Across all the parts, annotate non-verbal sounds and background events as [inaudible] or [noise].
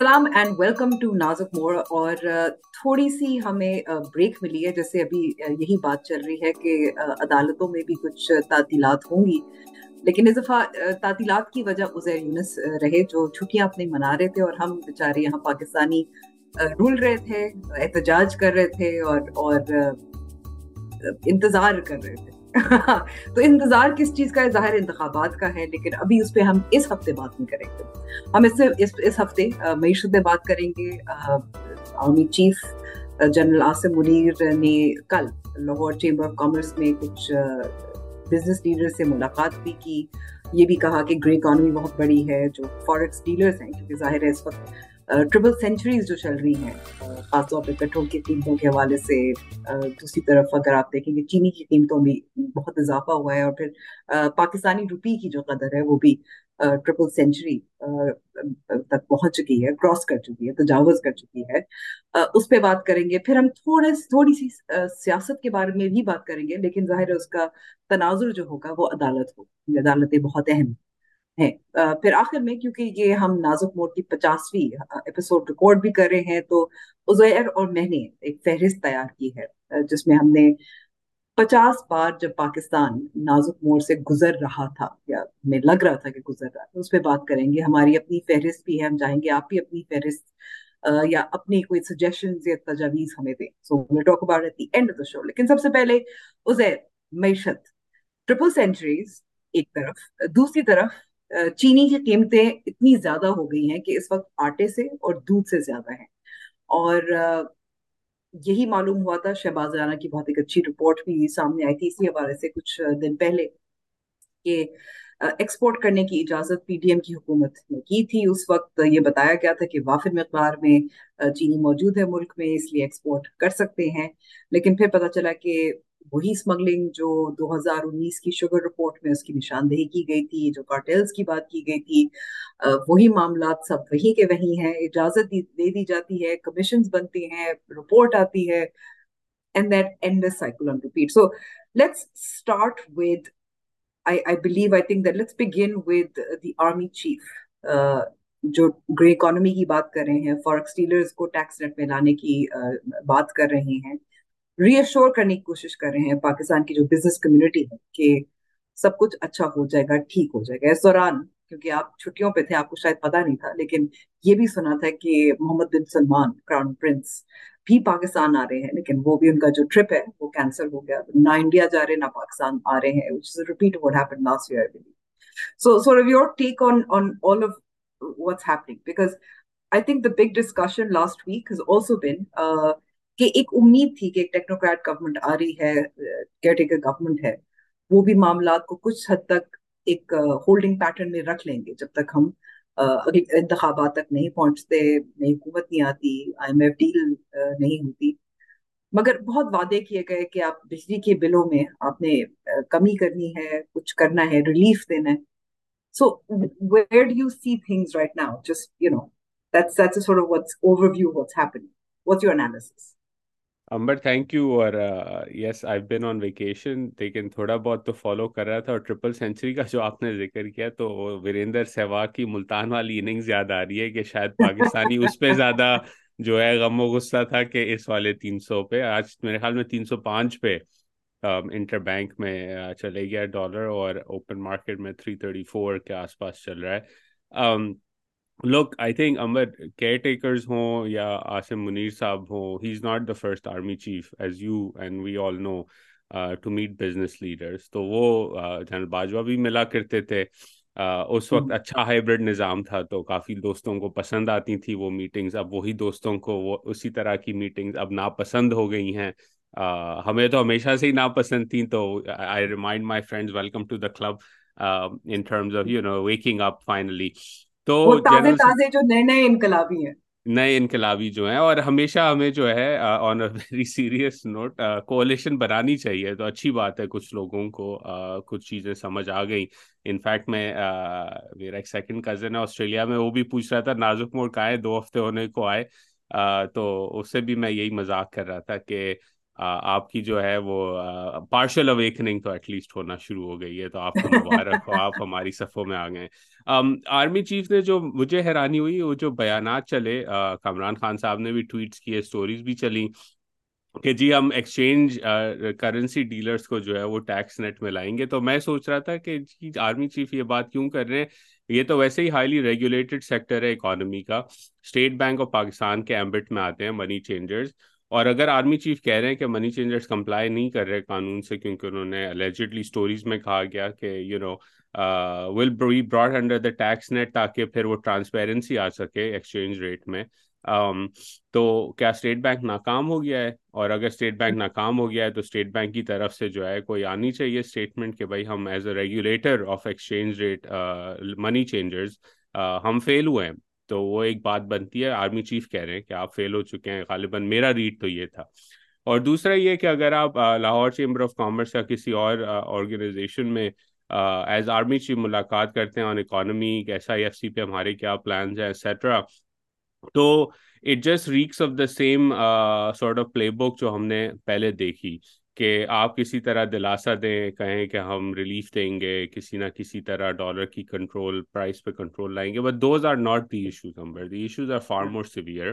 السلام and welcome to نازک مور اور تھوڑی سی ہمیں بریک ملی ہے، جیسے ابھی یہی بات چل رہی ہے کہ عدالتوں میں بھی کچھ تعطیلات ہوں گی۔ لیکن اس دفعہ تعطیلات کی وجہ عزیر یونس رہے، جو چھٹیاں اپنے منا رہے تھے اور ہم بیچارے یہاں پاکستانی ڈھول رہے تھے، احتجاج کر رہے تھے اور اور انتظار کر رہے تھے۔ [laughs] تو انتظار کس چیز کا ہے؟ ظاہر انتخابات کا ہے لیکن ابھی اس پہ ہم اس ہفتے بات نہیں کریں گے۔ ہم اس سے اس, اس ہفتے معیشت میں بات کریں گے۔ عوامی چیف جنرل آصم منیر نے کل لاہور چیمبر آف کامرس میں کچھ بزنس لیڈر سے ملاقات بھی کی۔ یہ بھی کہا کہ گرے اکانومی بہت بڑی ہے جو فارکس ڈیلرز ہیں کیونکہ ظاہر ہے اس وقت ٹریبل سینچریز جو چل رہی ہیں خاص طور پہ پیٹرول کی قیمتوں کے حوالے سے دوسری طرف اگر آپ دیکھیں گے، چینی کی قیمتوں میں بہت اضافہ ہوا ہے اور پھر پاکستانی روپی کی جو قدر ہے، وہ بھی ٹریپل سینچری تک پہنچ چکی ہے کراس کر چکی ہے، تجاوز کر چکی ہے۔ اس پہ بات کریں گے، پھر ہم تھوڑے، تھوڑی سی سیاست کے بارے میں بھی بات کریں گے، لیکن ظاہر ہے اس کا تناظر جو ہوگا، وہ عدالت ہو عدالتیں بہت اہم ہیں۔ ہیں۔ پھر آخر میں کیونکہ یہ ہم نازک موڈ کی پچاسویں ایپیسوڈ ریکارڈ بھی کر رہے ہیں، تو ازیر اور میں نے ایک فہرست تیار کی ہے جس میں ہم نے پچاس بار جب پاکستان نازک موڑ سے گزر رہا تھا، یا ہمیں لگ رہا تھا کہ گزر رہا تھا، اس پہ بات کریں گے۔ ہماری اپنی فہرست بھی ہے، ہم چاہیں گے آپ بھی اپنی فہرست یا اپنی کوئی سجیشن یا تجاویز ہمیں دیں۔ So we'll talk about at the end of the show لیکن سب سے پہلے ازیر معیشت ٹرپل سینچریز ایک طرف۔ دوسری طرف چینی کی قیمتیں اتنی زیادہ ہو گئی ہیں کہ اس وقت آٹے سے اور دودھ سے زیادہ ہیں۔ اور یہی معلوم ہوا تھا، شہباز رانا کی بہت ایک اچھی رپورٹ بھی سامنے آئی تھی۔ اسی حوالے سے کچھ دن پہلے کہ ایکسپورٹ کرنے کی اجازت پی ڈی ایم کی حکومت نے کی تھی۔ اس وقت یہ بتایا گیا تھا کہ وافر مقدار میں چینی موجود ہے ملک میں، اس لیے ایکسپورٹ کر سکتے ہیں۔ لیکن پھر پتا چلا کہ وہی اسمگلنگ جو دو ہزار انیس کی شوگر رپورٹ میں اس کی نشاندہی کی گئی تھی، جو کارٹیلز کی بات کی گئی تھی وہی معاملات سب وہی کے وہی ہیں، اجازت دے دی جاتی ہے کمیشنز بنتی ہیں رپورٹ آتی ہے and that and cycle on repeat so let's start with I I blue I think that let's begin with the army chief جو گرے اکانومی کی بات کر رہے ہیں فارکس ڈیلرز کو ٹیکس نیٹ میں لانے کی بات کر رہے ہیں۔ ری ایشور کرنے کی کوشش کر رہے ہیں پاکستان کی جو بزنس کمیونٹی ہے کہ سب کچھ اچھا ہو جائے گا، ٹھیک ہو جائے گا۔ اس دوران کیونکہ آپ چھٹیوں پہ تھے، آپ کو شاید پتا نہیں تھا، لیکن یہ بھی سنا تھا کہ Mohammed bin Salman crown prince بھی پاکستان آ رہے ہیں، لیکن وہ بھی ان کا جو ٹرپ ہے وہ کینسل ہو گیا۔ نہ انڈیا جا رہے، نہ پاکستان آ رہے ہیں so so your take on on all of what's because I think the big discussion last week has also been کہ ایک امید تھی کہ ایک ٹیکنوکریٹ گورنمنٹ آ رہی ہے کیئر ٹیکر گورنمنٹ ہے، وہ بھی معاملات کو کچھ حد تک ایک ہولڈنگ پیٹرن میں رکھ لیں گے جب تک ہم انتخابات تک نہیں پہنچتے، نئی حکومت نہیں آتی آئی ایم ایف ڈیل نہیں ہوتی۔ مگر بہت وعدے کیے گئے کہ آپ بجلی کے بلوں میں آپ نے کمی کرنی ہے، کچھ کرنا ہے ریلیف دینا ہے۔ So where do you see things right now just you know that's that's sort of what's overview what's happening what's your analysis Amber thank you اور yes I been on vacation لیکن تھوڑا بہت تو follow کر رہا تھا اور triple century کا جو آپ نے ذکر کیا تو وریندر سہواگ کی ملتان والی اننگز یاد آ رہی ہے کہ شاید پاکستانی اس پہ زیادہ جو ہے غم و غصہ تھا کہ اس والے تین سو پہ آج میرے خیال میں تین سو پانچ پہ انٹر بینک میں چلے گیا ڈالر اور اوپن مارکیٹ میں تھری تھرٹی فور کے آس پاس چل رہا ہے لک آئی تھنک امر کیئر ٹیکرز ہوں یا آصم منیر صاحب ہوں he is not the first army chief as you and we all know to meet business leaders تو وہ جنرل باجوہ بھی ملا کرتے تھے. اس وقت اچھا ہائیبریڈ نظام تھا تو کافی دوستوں کو پسند آتی تھی وہ میٹنگز اب وہی دوستوں کو وہ اسی طرح کی میٹنگز اب ناپسند ہو گئی ہیں. ہمیں تو ہمیشہ سے ہی ناپسند تھیں تو I remind my friends welcome to the club in terms of you know waking up finally تو تازے تازے جو نئے نئے انقلابی ہیں۔ نئے انقلابی جو ہیں اور ہمیشہ ہمیں جو ہے on a very serious note coalition بنانی چاہیے۔ تو اچھی بات ہے کچھ لوگوں کو کچھ چیزیں سمجھ آ گئی انفیکٹ میں میرا ایک سیکنڈ کزن ہے آسٹریلیا میں وہ بھی پوچھ رہا تھا نازک موڑ کا ہے؟ دو ہفتے ہونے کو آئے۔ تو اس سے بھی میں یہی مذاق کر رہا تھا کہ آپ کی جو ہے وہ پارشل اویکننگ تو ایٹ لیسٹ ہونا شروع ہو گئی ہے، تو آپ کو مبارک ہو، آپ ہماری صفوں میں آ گئے آرمی چیف نے جو مجھے حیرانی ہوئی، وہ جو بیانات چلے کمران خان صاحب نے بھی ٹویٹس کیے اسٹوریز بھی چلی کہ جی ہم ایکسچینج کرنسی ڈیلرز کو جو ہے وہ ٹیکس نیٹ میں لائیں گے۔ تو میں سوچ رہا تھا کہ جی آرمی چیف یہ بات کیوں کر رہے ہیں؟ یہ تو ویسے ہی ہائیلی ریگولیٹڈ سیکٹر ہے اکانومی کا۔ اسٹیٹ بینک آف پاکستان کے ایمبٹ میں آتے ہیں منی چینجرز اور اگر آرمی چیف کہہ رہے ہیں کہ منی چینجرز کمپلائی نہیں کر رہے قانون سے کیونکہ انہوں نے الیجڈلی اسٹوریز میں کہا گیا کہ you know will be brought under the tax net تاکہ پھر وہ ٹرانسپیرنسی آ سکے ایکسچینج ریٹ میں۔ Um, تو کیا اسٹیٹ بینک ناکام ہو گیا ہے؟ اور اگر اسٹیٹ بینک ناکام ہو گیا ہے تو اسٹیٹ بینک کی طرف سے جو ہے کوئی آنی چاہیے اسٹیٹمنٹ کہ بھائی ہم as a regulator of exchange rate money changers ہم فیل ہوئے ہیں۔ تو وہ ایک بات بنتی ہے، آرمی چیف کہہ رہے ہیں کہ آپ فیل ہو چکے ہیں غالباً، میرا ریٹ تو یہ تھا۔ اور دوسرا یہ کہ اگر آپ لاہور چیمبر آف کامرس یا کسی اور آرگنائزیشن میں ایز آرمی چیف ملاقات کرتے ہیں on economy S I F C پہ ہمارے کیا پلانز ہیں ایٹسٹرا تو it just reeks of the same sort of play book جو ہم نے پہلے دیکھی۔ کہ آپ کسی طرح دلاسا دیں کہیں کہ ہم ریلیف دیں گے کسی نہ کسی طرح ڈالر کی کنٹرول پرائز پہ کنٹرول لائیں گے۔ But those are not the issues number the issues are far more severe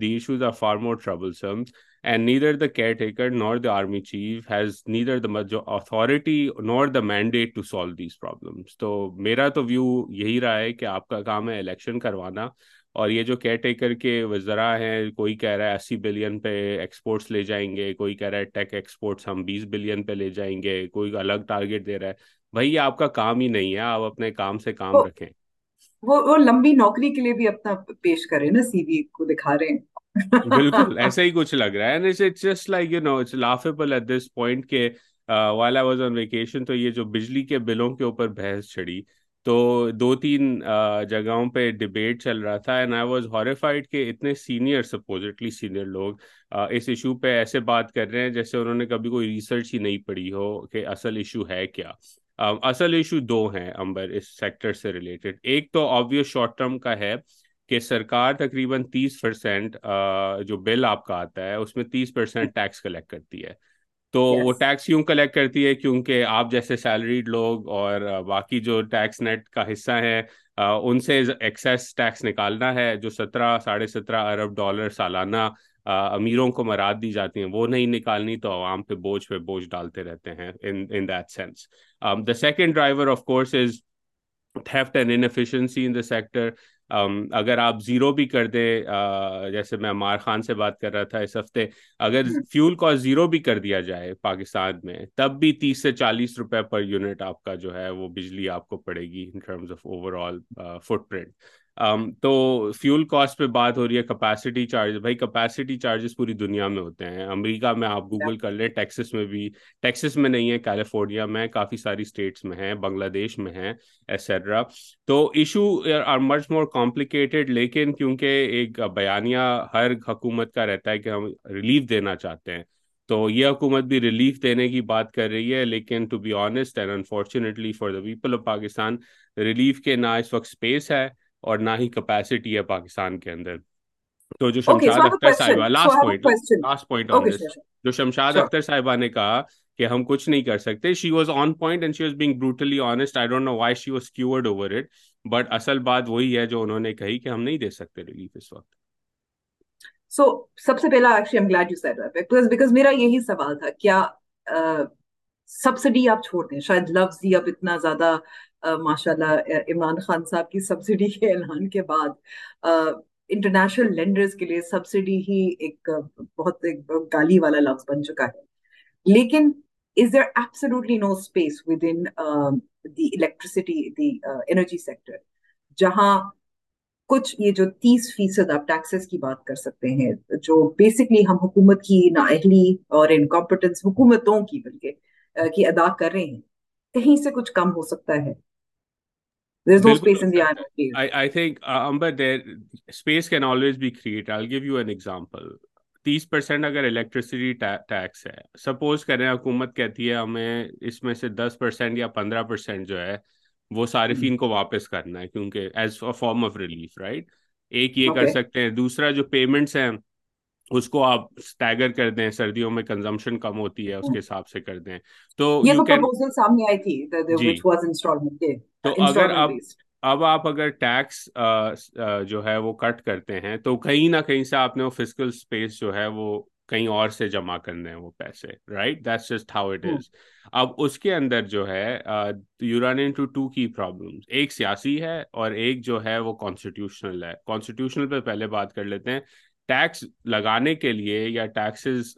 the issues are far more troublesome and neither the caretaker nor the army chief has neither the جو authority nor the mandate to solve these problems تو میرا تو view یہی رہا ہے کہ آپ کا کام ہے الیکشن کروانا اور یہ جو کیئر ٹیکر کے وزراء ہیں کوئی کہہ رہا ہے اسی بلین پہ ایکسپورٹس لے جائیں گے کوئی کہہ رہا ہے ٹیک ایکسپورٹس ہم بیس بلین پہ لے جائیں گے کوئی الگ ٹارگیٹ دے رہا ہے۔ بھائی یہ آپ کا کام ہی نہیں ہے آپ اپنے کام سے کام رکھیں۔ وہ وہ لمبی نوکری کے لیے بھی اپنا پیش کرے نا سی وی کو دکھا رہے ہیں۔ [laughs] بالکل ایسا ہی کچھ لگ رہا ہے۔ Just like you know it's laughable at this point کہ وائی واز آن ویکیشن تو یہ جو بجلی کے بلوں کے اوپر بحث چڑھی تو دو تین جگہوں پہ ڈبیٹ چل رہا تھا اینڈ آئی واز ہاریفائڈ کہ اتنے سینئر سپوزٹلی سینئر لوگ اس ایشو پہ ایسے بات کر رہے ہیں جیسے انہوں نے کبھی کوئی ریسرچ ہی نہیں پڑھی ہو کہ اصل ایشو ہے کیا۔ اصل ایشو دو ہیں امبر، اس سیکٹر سے ریلیٹڈ ایک تو آبویس شارٹ ٹرم کا ہے کہ سرکار تقریباً تیس پرسینٹ جو بل آپ کا آتا ہے، اس میں تیس پرسینٹ ٹیکس کلیکٹ کرتی ہے۔ تو وہ ٹیکس کیوں کلیکٹ کرتی ہے؟ کیونکہ آپ جیسے سیلریڈ لوگ اور باقی جو ٹیکس نیٹ کا حصہ ہے ان سے ایکسیس ٹیکس نکالنا ہے جو سترہ ساڑھے سترہ ارب ڈالر سالانہ امیروں کو مراد دی جاتی ہیں وہ نہیں نکالنی تو عوام پہ بوجھ پہ بوجھ ڈالتے رہتے ہیں in that sense the second driver of course is theft and inefficiency in the sector اگر آپ زیرو بھی کر دیں جیسے میں عمار خان سے بات کر رہا تھا اس ہفتے اگر فیول کاسٹ زیرو بھی کر دیا جائے پاکستان میں تب بھی تیس سے چالیس روپے پر یونٹ آپ کا جو ہے وہ بجلی آپ کو پڑے گی in terms of overall footprint تو فیول کاسٹ پہ بات ہو رہی ہے کپیسٹی چارج بھائی کپیسٹی چارجز پوری دنیا میں ہوتے ہیں۔ امریکہ میں آپ گوگل کر لیں ٹیکسس میں بھی۔ ٹیکسس میں نہیں ہے کیلیفورنیا میں، کافی ساری اسٹیٹس میں ہیں بنگلہ دیش میں ہیں ایسیٹرا تو issue are much more complicated لیکن کیونکہ ایک بیانیہ ہر حکومت کا رہتا ہے کہ ہم ریلیف دینا چاہتے ہیں۔ تو یہ حکومت بھی ریلیف دینے کی بات کر رہی ہے، لیکن to be honest and unfortunately for the people of Pakistan relief کے نہ اس وقت اسپیس ہے۔ اور نہ ہی کیپیسٹی ہے پاکستان کے اندر۔ تو جو شمشاد اختر صاحبہ لاسٹ پوائنٹ لاسٹ پوائنٹ جو شمشاد اختر صاحبہ نے کہا کہ ہم کچھ نہیں کر سکتے she was on point and she was being brutally honest I don't know why she was cured over it but اصل بات وہی ہے جو انہوں نے کہی کہ ہم نہیں دے سکتے ریلیف اس وقت۔ سو سب سے پہلا actually I'm glad you said that because میرا یہی سوال تھا کیا سبسڈی آپ چھوڑ دیں؟ شاید لفظ ہی اب اتنا زیادہ ماشاء اللہ عمران خان صاحب کی سبسڈی کے اعلان کے بعد انٹرنیشنل لینڈرز کے لیے سبسڈی ہی ایک بہت ایک گالی والا لفظ بن چکا ہے۔ لیکن is there absolutely no space within the electricity the energy sector جہاں کچھ یہ جو تیس فیصد آپ ٹیکسز کی بات کر سکتے ہیں، جو بیسکلی ہم حکومت کی نااہلی اور انکمپٹنس حکومتوں کی بلکہ کی ادا کر رہے ہیں، کہیں سے کچھ کم ہو سکتا ہے۔ There's no space in the iron I, I think, uh, Amber, there, space can always be created. I'll give you an example. تیس پرسینٹ اگر الیکٹریسٹی ٹیکس ہے سپوز کریں حکومت کہتی ہے ہمیں اس میں سے دس پرسینٹ یا پندرہ پرسینٹ جو ہے وہ صارفین کو واپس کرنا ہے کیونکہ as a form of relief right ایک یہ کر سکتے ہیں۔ دوسرا جو پیمنٹس ہیں اس کو آپ اسٹیگر کر دیں سردیوں میں کنزمپشن کم ہوتی ہے اس کے حساب سے کر دیں۔ تو یہ پروپوزل سامنے آئی تھی جی۔ تو اگر اب اب آپ اگر ٹیکس جو ہے وہ کٹ کرتے ہیں تو کہیں نہ کہیں سے آپ نے وہ فزیکل اسپیس جو ہے وہ کہیں اور سے جمع کرنے ہیں وہ پیسے right that's just how it is اب اس کے اندر جو ہے you run into to کی پرابلم ایک سیاسی ہے اور ایک جو ہے وہ کانسٹیٹیوشنل ہے۔ کانسٹیٹیوشنل پہ پہلے بات کر لیتے ہیں۔ ٹیکس لگانے کے لیے یا ٹیکسز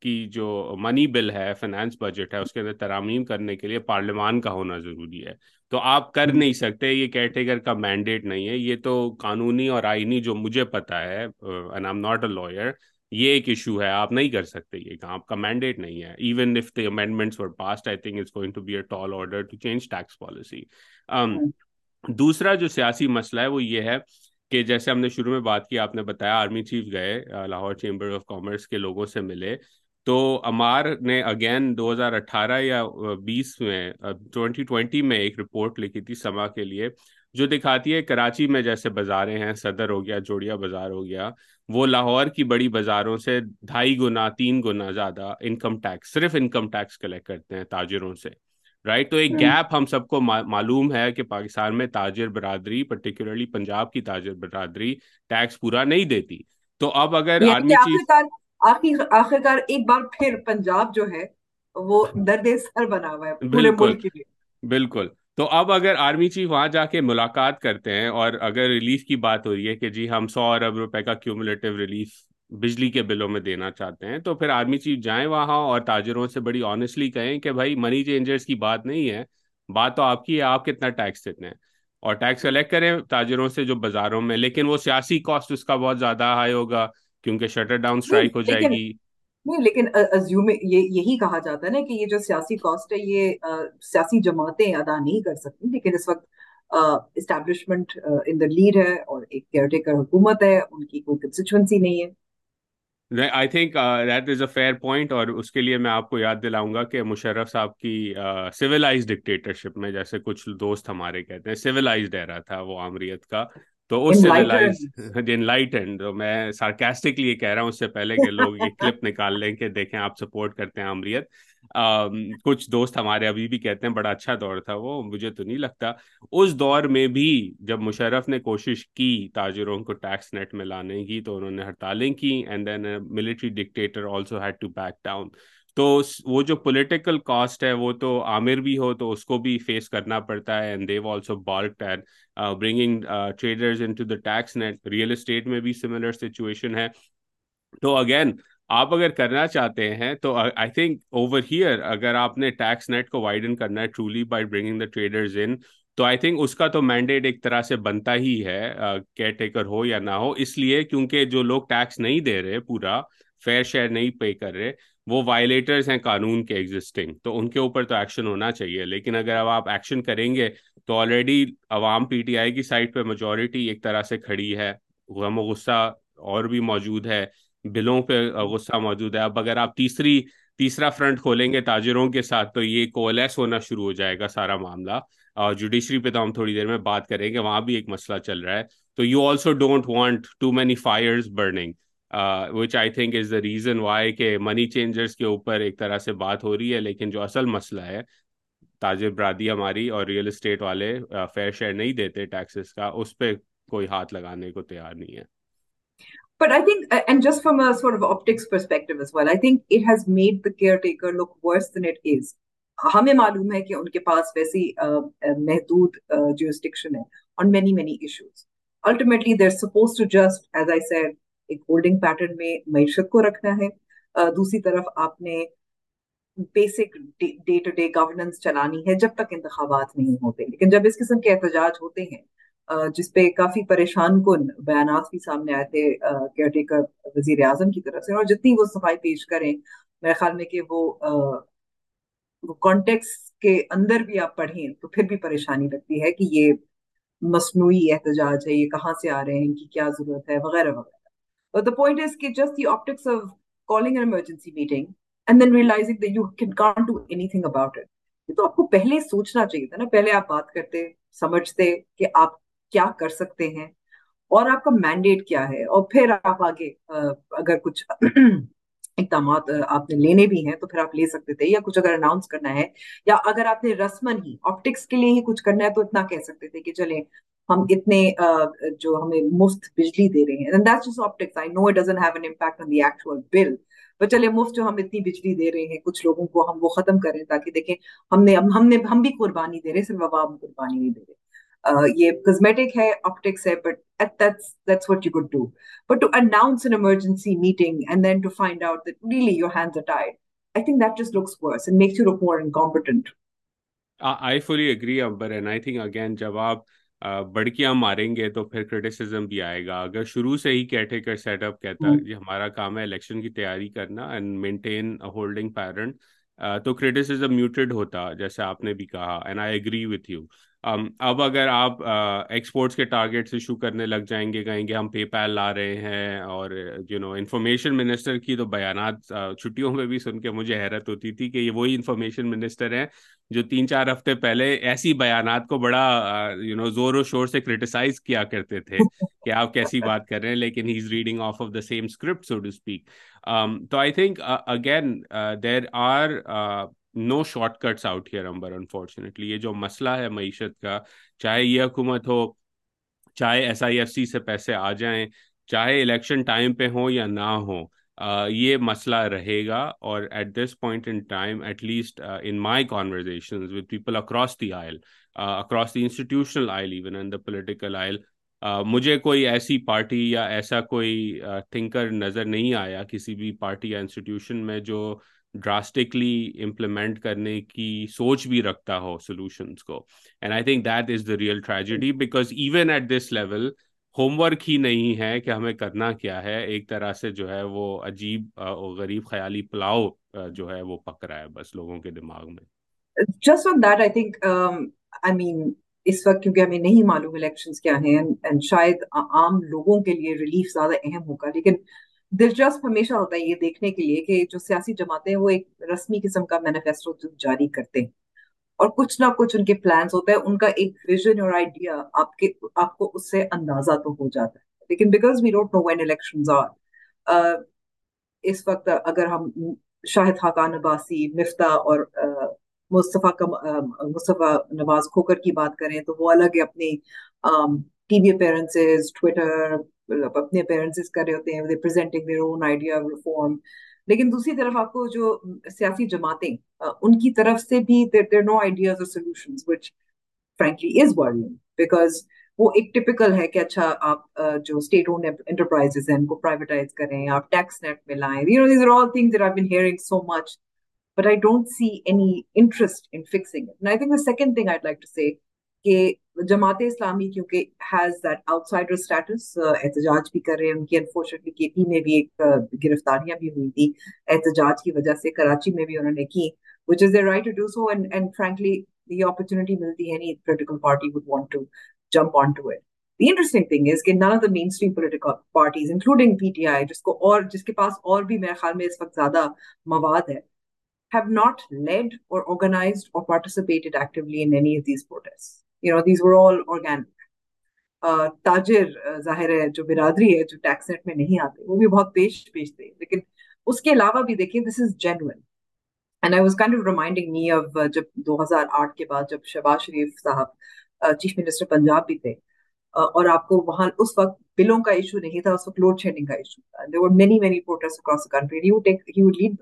کی جو منی بل ہے فائنانس بجٹ ہے اس کے اندر ترامیم کرنے کے لیے پارلیمان کا ہونا ضروری ہے۔ تو آپ کر نہیں سکتے یہ کیٹیگر کا مینڈیٹ نہیں ہے۔ یہ تو قانونی اور آئینی جو مجھے پتا ہے and I'm not a lawyer یہ ایک ایشو ہے۔ آپ نہیں کر سکتے یہ کام آپ کا مینڈیٹ نہیں ہے۔ Even if the amendments were passed I think it's going to be a tall order to change tax policy دوسرا جو سیاسی مسئلہ ہے وہ یہ ہے کہ جیسے ہم نے شروع میں بات کی، آپ نے بتایا آرمی چیف گئے لاہور چیمبر آف کامرس کے لوگوں سے ملے۔ تو امار نے اگین دو ہزار اٹھارہ یا بیس میں ٹوینٹی ٹوینٹی میں ایک رپورٹ لکھی تھی سما کے لیے، جو دکھاتی ہے کراچی میں جیسے بازاریں ہیں، صدر ہو گیا، جوڑیا بازار ہو گیا، وہ لاہور کی بڑی بازاروں سے ڈھائی گنا، تین گنا زیادہ انکم ٹیکس صرف انکم ٹیکس کلیکٹ کرتے ہیں تاجروں سے۔ رائٹ تو ایک گیپ ہم سب کو معلوم ہے کہ پاکستان میں تاجر برادری پرٹیکولرلی پنجاب کی تاجر برادری ٹیکس پورا نہیں دیتی۔ تو اب اگر آرمی چیف آخرکار ایک بار پھر پنجاب جو ہے وہ درد سر بنا ہوا ہے بالکل بالکل۔ تو اب اگر آرمی چیف وہاں جا کے ملاقات کرتے ہیں اور اگر ریلیف کی بات ہو رہی ہے کہ جی ہم سو ارب روپے کا کیومولیٹو ریلیف بجلی کے بلوں میں دینا چاہتے ہیں تو پھر آرمی چیف جائیں وہاں اور تاجروں سے بڑی آنےسٹلی کہیں کہ بھائی منی چینجرز کی بات نہیں ہے بات تو آپ کی ہے آپ کتنا ٹیکس دیتے ہیں؟ اور ٹیکس کلیکٹ کریں تاجروں سے جو بازاروں میں لیکن وہ سیاسی کاسٹ اس کا بہت زیادہ ہائی ہوگا کیونکہ شٹر ڈاؤن اسٹرائک ہو جائے گی۔ نہیں لیکن ازیوم یہی کہا جاتا ہے نا کہ یہ جو سیاسی کاسٹ ہے یہ سیاسی جماعتیں ادا نہیں کر سکتی لیکن اس وقت اسٹیبلشمنٹ ان دا لیڈ ہے اور ایک کیئر ٹیکر حکومت ہے ان کی کوئی کنسٹیچوئنسی نہیں ہے۔ I think that is a fair point اور اس کے لیے میں آپ کو یاد دلاؤں گا کہ مشرف صاحب کی سویلائز ڈکٹیٹرشپ میں جیسے کچھ دوست ہمارے کہتے ہیں سویلائزڈ ایرا تھا وہ عامریت کا تو اس [laughs] تو میں سارکیسٹکلی یہ کہہ رہا ہوں اس سے پہلے کہ لوگ یہ [laughs] کلپ نکال لیں کہ دیکھیں آپ سپورٹ کرتے ہیں امریت کچھ دوست ہمارے ابھی بھی کہتے ہیں، بڑا اچھا دور تھا وہ، مجھے تو نہیں لگتا۔ اس دور میں بھی جب مشرف نے کوشش کی تاجروں کو ٹیکس نیٹ میں لانے کی، تو انہوں نے ہڑتالیں کی and then military dictator also had to back down تو وہ جو پولیٹیکل کاسٹ ہے، وہ تو عامر بھی ہو تو اس کو بھی فیس کرنا پڑتا ہے and they also balked and bringing traders into the tax net real estate میں بھی سملر سچویشن ہے۔ تو اگین آپ اگر کرنا چاہتے ہیں تو آئی تھنک اوور ہیئر اگر آپ نے ٹیکس نیٹ کو وائڈن کرنا ہے truly by bringing the traders in تو آئی تھنک اس کا تو مینڈیٹ ایک طرح سے بنتا ہی ہے کیئر ٹیکر ہو یا نہ ہو۔ اس لیے کیونکہ جو لوگ ٹیکس نہیں دے رہے پورا فیئر شیئر نہیں پے کر رہے، وہ وائلیٹرز ہیں قانون کے ایگزسٹنگ تو ان کے اوپر تو ایکشن ہونا چاہیے۔ لیکن اگر اب آپ ایکشن کریں گے تو آلریڈی عوام پی ٹی آئی کی سائڈ پہ میجورٹی ایک طرح سے کھڑی ہے، غم و غصہ اور بھی موجود ہے۔ بلوں پہ غصہ موجود ہے۔ اب اگر آپ تیسری، تیسرا فرنٹ کھولیں گے تاجروں کے ساتھ، تو یہ کولیس ہونا شروع ہو جائے گا سارا معاملہ۔ اور جوڈیشری پہ تو ہم تھوڑی دیر میں بات کریں گے، وہاں بھی ایک مسئلہ چل رہا ہے۔ تو you also don't want too many fires burning which I think is the reason why کہ منی چینجرس کے اوپر ایک طرح سے بات ہو رہی ہے۔ لیکن جو اصل مسئلہ ہے، تاجر برادی ہماری اور ریئل اسٹیٹ والے uh, فیئر شیئر نہیں دیتے ٹیکسز کا، اس پہ کوئی ہاتھ لگانے کو تیار نہیں ہے۔ But I think, uh, and just from a sort of optics perspective as well, I think it has made the caretaker look worse than it is. ہمیں معلوم ہے کہ ان کے پاس ویسی محدود جورسٹکشن ہے on many many issues. Ultimately, they're supposed to just, as I said, ایک holding pattern میں معیشت کو رکھنا ہے دوسری طرف آپ نے basic day to day governance چلانی ہے جب تک انتخابات نہیں ہوتے لیکن جب اس قسم کے احتجاج ہوتے ہیں جس پہ کافی پریشان کن بیانات بھی سامنے آئے تھے کیئر ٹیکر وزیر اعظم کی طرف سے اور جتنی وہ صفائی پیش کریں میرے خیال میں کہ وہ کانٹیکس کے اندر بھی آپ پڑھیں تو پھر بھی پریشانی لگتی ہے کہ یہ مصنوعی احتجاج ہے یہ کہاں سے آ رہے ہیں ان کی کیا ضرورت ہے وغیرہ وغیرہ But the point is کہ just the optics of calling an emergency meeting and then realizing that you can, can't do anything about it. یہ تو آپ کو پہلے سوچنا چاہیے تھا نا پہلے آپ بات کرتے سمجھتے کہ آپ کیا کر سکتے ہیں اور آپ کا مینڈیٹ کیا ہے اور پھر آپ آگے اگر کچھ [clears throat] اقدامات آپ نے لینے بھی ہیں تو پھر آپ لے سکتے تھے یا کچھ اگر اناؤنس کرنا ہے یا اگر آپ نے رسمن ہی آپٹکس کے لیے ہی کچھ کرنا ہے تو اتنا کہہ سکتے تھے کہ چلیں ہم اتنے جو ہمیں مفت بجلی دے رہے ہیں تو چلے مفت جو ہم اتنی بجلی دے رہے ہیں، کچھ لوگوں کو ہم وہ ختم کریں تاکہ دیکھیں ہم نے ہم نے، ہم بھی قربانی دے رہے ہیں، صرف عوام قربانی نہیں دے رہے۔ یہ کزمیٹک ہے آپٹکس ہے but that's what you could do. But to announce an emergency meeting and then to find out that really your hands are tied I think that just looks worse and makes you look more incompetent. I fully agree Amber and I think again جب آپ بڑکیاں ماریں گے تو پھر criticism بھی آئے گا اگر شروع سے ہی کیٹے کر سیٹ اپ کہتا یہ ہمارا کام ہے الیکشن کی تیاری کرنا اینڈ مینٹین ہولڈنگ پیرنٹ تو کرٹیسزم میوٹیڈ ہوتا جیسے آپ نے بھی کہا and I agree with you اب اگر آپ ایکسپورٹس کے ٹارگیٹس ایشو کرنے لگ جائیں گے، کہیں گے ہم پے پیل لا رہے ہیں اور یو نو انفارمیشن منسٹر کی تو بیانات چھٹیوں میں بھی سن کے مجھے حیرت ہوتی تھی کہ یہ وہی انفارمیشن منسٹر ہیں جو تین چار ہفتے پہلے ایسی بیانات کو بڑا یو نو زور و شور سے کرٹیسائز کیا کرتے تھے کہ آپ کیسی بات کر رہے ہیں، لیکن he is reading off off the same script so to speak تو I think again there are no shortcuts out here Amber unfortunately یہ جو مسئلہ ہے معیشت کا، چاہے یہ حکومت ہو، چاہے ایس آئی ایف سی سے پیسے آ جائیں، چاہے الیکشن ٹائم پہ ہوں یا نہ ہوں یہ مسئلہ رہے گا اور at this point in time at least in my conversation with people across the aisle across the institutional aisle even and the political aisle مجھے کوئی ایسی پارٹی یا ایسا کوئی تھنکر نظر نہیں آیا کسی بھی پارٹی یا انسٹیٹیوشن میں جو ڈراسٹکلی امپلیمنٹ کرنے کی سوچ بھی رکھتا ہو سولوشنس کو. And I think that is the real tragedy because even at this level homework ہی نہیں ہے کہ ہمیں کرنا کیا ہے. ایک طرح سے جو ہے وہ عجیب غریب خیالی پلاؤ جو ہے وہ پک رہا ہے بس لوگوں کے دماغ میں. Just on that I think I mean اس وقت کیونکہ ہمیں نہیں معلوم الیکشنز کیا ہیں اینڈ شاید عام لوگوں کے لیے ریلیف زیادہ اہم ہوگا. لیکن دلچسپ ہمیشہ ہوتا ہے یہ دیکھنے کے لیے کہ جو سیاسی جماعتیں وہ ایک رسمی قسم کا مینیفیسٹو جاری کرتے ہیں۔ اور کچھ نہ کچھ ان کے پلانس ہوتا ہے ان کا ایک ویژن اور آئیڈیا آپ کے، آپ کو اس سے اندازہ تو ہو جاتا ہے۔ لیکن because we don't know when election are اس وقت اگر ہم شاہد خاقان عباسی مفتا اور مصطفیٰ مصطفیٰ نواز کھوکر کی بات کریں تو وہ الگ ہے اپنی ٹی وی اپیرنسز ٹویٹر اپنے پیرنٹس کر رہے ہوتے ہیں presenting their own idea of reform لیکن دوسری طرف آپ کو جو سیاسی جماعتیں ان کی طرف سے بھی دیر دیر نو آئیڈیاز اور solutions which frankly is world because وہ ایک ٹپکل ہے کہ اچھا آپ جو اسٹیٹ اون انٹرپرائز ہیں ان کو پرائیویٹائز کریں آپ ٹیکس نیٹ میں لائیں you know these are all things that I been hearing so much but I don't see any interest in fixing it I think the second thing I like to say کہ جماعت اسلامی کیونکہ has that out cider status احتجاج بھی کر رہے ہیں۔ ان کی unfortunately کے پی میں بھی ایک گرفتاریاں بھی ہوئی تھی احتجاج کی وجہ سے کراچی میں بھی انہوں نے کی which is the right to do so and and frankly یہ اپرچونیٹی ملتی ہے نہیں political party would want to jump on to it The interesting thing is کہ none of the mainstream political parties, including PTI, جس کو اور جس کے پاس اور بھی میرے خیال میں اس وقت زیادہ مواد ہے have not led or organized or participated actively in any of these protests. You know these were all organic. تاجر ظاہر ہے، جو برادری ہے، جو ٹیکس نیٹ میں نہیں آتے، وہ بھی بہت پیش پیش تھے لیکن اس کے علاوہ بھی دیکھیں this is genuine and I was kind of reminding me of جب دو ہزار آٹھ کے بعد جب شہباز شریف صاحب چیف منسٹر پنجاب بھی تھے اور آپ کو وہاں اس وقت بلوں کا ایشو نہیں تھا، اس وقت لوڈ شیڈنگ کا ایشو تھا. There were many many protests across the country he would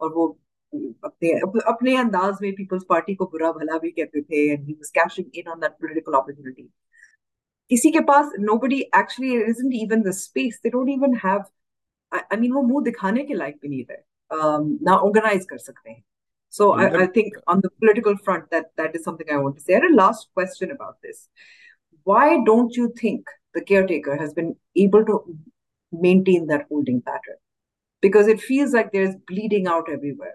اور وہ اپنے اپنے انداز میں پیپلز پارٹی کو برا بھلا بھی کہتے تھے and he was cashing in on that political opportunity کسی کے پاس nobody actually isn't even the space they don't even have I mean وہ منہ دکھانے کے لائق بھی نہیں رہے نہ آرگنائز کر سکتے ہیں. So I think on the political front that that is something I want to say last question about this why don't you think the caretaker has been able to maintain that holding pattern because it feels like there's bleeding out everywhere.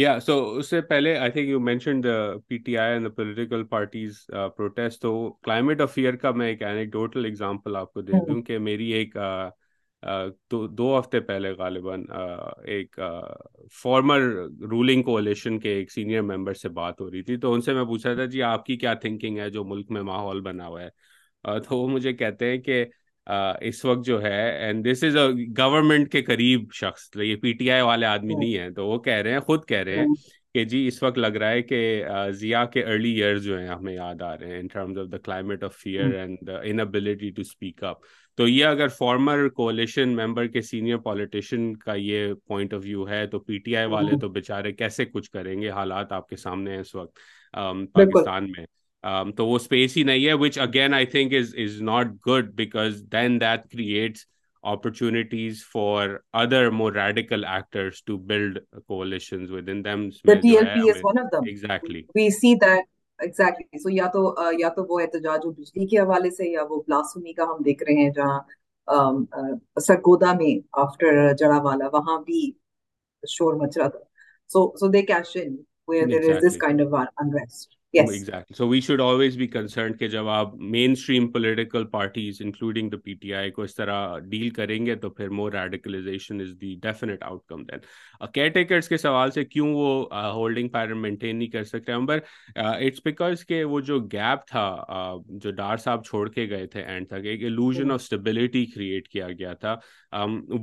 یا سو اس سے پہلے I think you mention P T I and political parties protest تو climate of fear کا میں ایک اینیکڈوٹل example آپ کو دے دوں کہ میری ایک دو ہفتے پہلے غالباً ایک فارمر رولنگ کولیشن کے ایک سینئر ممبر سے بات ہو رہی تھی تو ان سے میں پوچھا تھا جی آپ کی کیا تھنکنگ ہے جو ملک میں ماحول بنا ہوا ہے؟ تو وہ مجھے کہتے ہیں کہ اس وقت جو ہے and this is a government کے قریب شخص یہ پی ٹی آئی والے آدمی نہیں ہیں تو وہ کہہ رہے ہیں خود کہہ رہے ہیں کہ جی اس وقت لگ رہا ہے کہ ضیا کے ارلی ایئرز جو ہیں ہمیں یاد آ رہے ہیں in terms of the climate of fear and the inability to speak up تو یہ اگر فارمر کولیشن ممبر کے سینئر پولیٹیشین کا یہ پوائنٹ آف ویو ہے تو پی ٹی آئی والے تو بےچارے کیسے کچھ کریں گے؟ حالات آپ کے سامنے ہیں اس وقت پاکستان میں۔ تو وہ اسپیس ہی نہیں ہے which again I think is is not good because then احتجاج کے حوالے سے ہم دیکھ رہے ہیں جہاں والا تھا۔ Exactly. So we should always be concerned کہ جب آپ mainstream political parties including the P T I کو اس طرح ڈیل کریں گے تو پھر more radicalisation is the definite outcome then care takers کے سوال سے کیوں وہ ہولڈنگ پیٹرن مینٹین نہیں کر سکتے امبر اٹس بیکاز کہ وہ جو گیپ تھا جو ڈار صاحب چھوڑ کے گئے تھے اینڈ تک ایک ایلوژن آف اسٹیبلٹی کریٹ کیا گیا تھا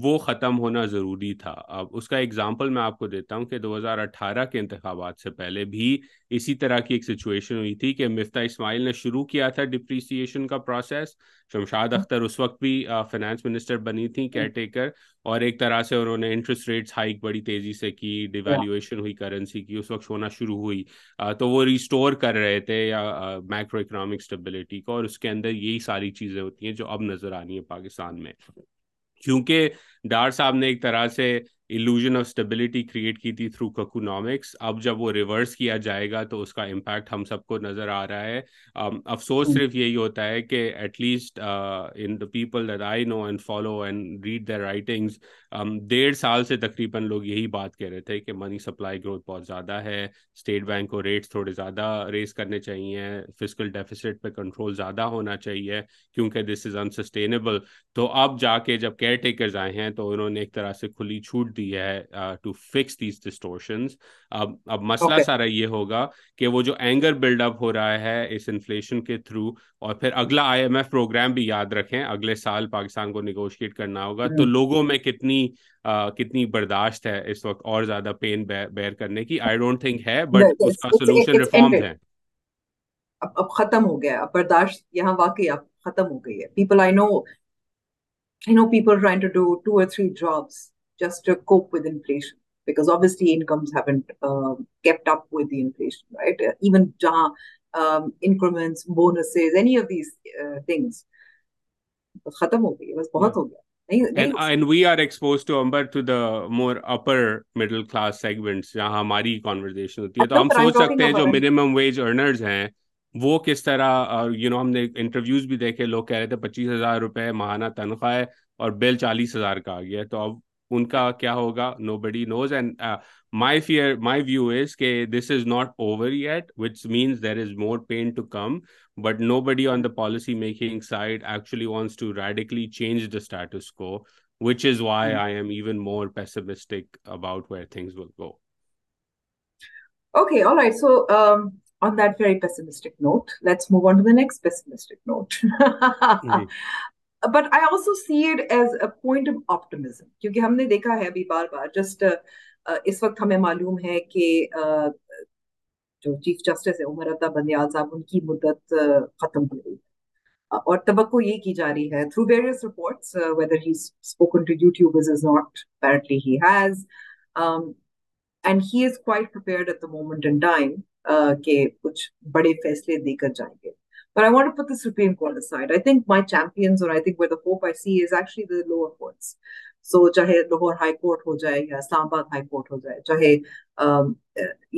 وہ ختم ہونا ضروری تھا اب اس کا ایگزامپل میں آپ کو دیتا ہوں کہ دو ہزار اٹھارہ کے انتخابات سے پہلے بھی اسی طرح کی ایک سچویشن ہوئی تھی کہ مفتا اسماعیل نے شروع کیا تھا ڈپریسیشن کا پروسیس شمشاد اختر اس وقت بھی فائنانس منسٹر بنی تھی کیئر ٹیکر اور ایک طرح سے انہوں نے انٹرسٹ ریٹس ہائک بڑی تیزی سے کی ڈیویلیویشن ہوئی کرنسی کی اس وقت ہونا شروع ہوئی. تو وہ ریسٹور کر رہے تھے یا مائکرو اکنامک اسٹیبلٹی کو اور اس کے اندر یہی ساری چیزیں ہوتی ہیں جو اب نظر آنی ہے پاکستان میں. کیونکہ ڈار صاحب نے ایک طرح سے ایلوژن آف اسٹیبلٹی کریٹ کی تھی تھرو ککونامکس اب جب وہ ریورس کیا جائے گا تو اس کا امپیکٹ ہم سب کو نظر آ رہا ہے. افسوس صرف یہی ہوتا ہے کہ at least in the people that I know and follow and read the writings ڈیڑھ سال سے تقریباً لوگ یہی بات کہہ رہے تھے کہ منی سپلائی گروتھ بہت زیادہ ہے اسٹیٹ بینک کو ریٹس تھوڑے زیادہ ریز کرنے چاہیے فزیکل ڈیفیسٹ پہ کنٹرول زیادہ ہونا چاہیے، کیونکہ دس از انسسٹینیبل تو اب جا کے جب کیئر ٹیکرز آئے ہیں تو انہوں نے ایک طرح سے کھلی چھوٹ دی ہے ٹو فکس دیز ڈسٹورشنز اب اب مسئلہ سارا یہ ہوگا کہ وہ جو اینگر بلڈ اپ ہو رہا ہے اس انفلیشن کے تھرو اور پھر اگلا آئی ایم ایف پروگرام بھی یاد رکھیں اگلے سال پاکستان کو نیگوشیٹ کرنا ہوگا تو لوگوں میں کتنی کتنی برداشت ہے اس وقت اور زیادہ پین بیئر کرنے کی؟ آئی ڈونٹ تھنک ہے بٹ اس کا سولوشن ریفارم ہے۔ اب ختم ہو گیا اب برداشت یہاں واقعی اب ختم ہو گئی ہے۔ People I know I know people trying to do two or three jobs just to cope with inflation because obviously incomes haven't uh, kept up with the inflation, right? Uh, even jahan, um, increments, bonuses, any of these uh, things. ختم ہو گئی بس بہت ہو گیا and we are exposed to Amber to the more upper middle class segments جہاں ہماری conversation ہوتی ہے تو ہم سوچ سکتے ہیں جو minimum wage earners ہیں وہ کس طرح یو نو ہم نے انٹرویوز بھی دیکھے لوگ کہہ رہے تھے پچیس ہزار روپے ماہانہ تنخواہ ہے اور بل چالیس ہزار کا آ گیا تو اب ان کا کیا ہوگا nobody knows and my fear my view is کہ this is not over yet which means there is more pain to come but nobody on the policy making side actually wants to radically change the status quo which is why I am even more pessimistic about where things will go Okay, all right. So, um, on that very pessimistic note, let's move on to the next pessimistic note. mm-hmm. [laughs] But I also see it as a point of optimism کیونکہ ہم نے دیکھا ہے ابھی بار بار just اس وقت ہمیں معلوم ہے کہ جو چیف جسٹس ہے عمر عطا بندیال صاحب، ان کی مدت ختم ہو گئی اور توقع یہ کی جا رہی ہے through various reports whether he spoken to YouTube is not apparently he has and he is quite prepared at the moment in time کہ کچھ بڑے فیصلے دے کر جائیں گے۔ But I want to put the Supreme Court aside. I think my champions, or I think where the hope I see is actually the lower courts. So چاہے Lahore high court ہو جائے یا اسلام آباد ہائی کورٹ ہو جائے چاہے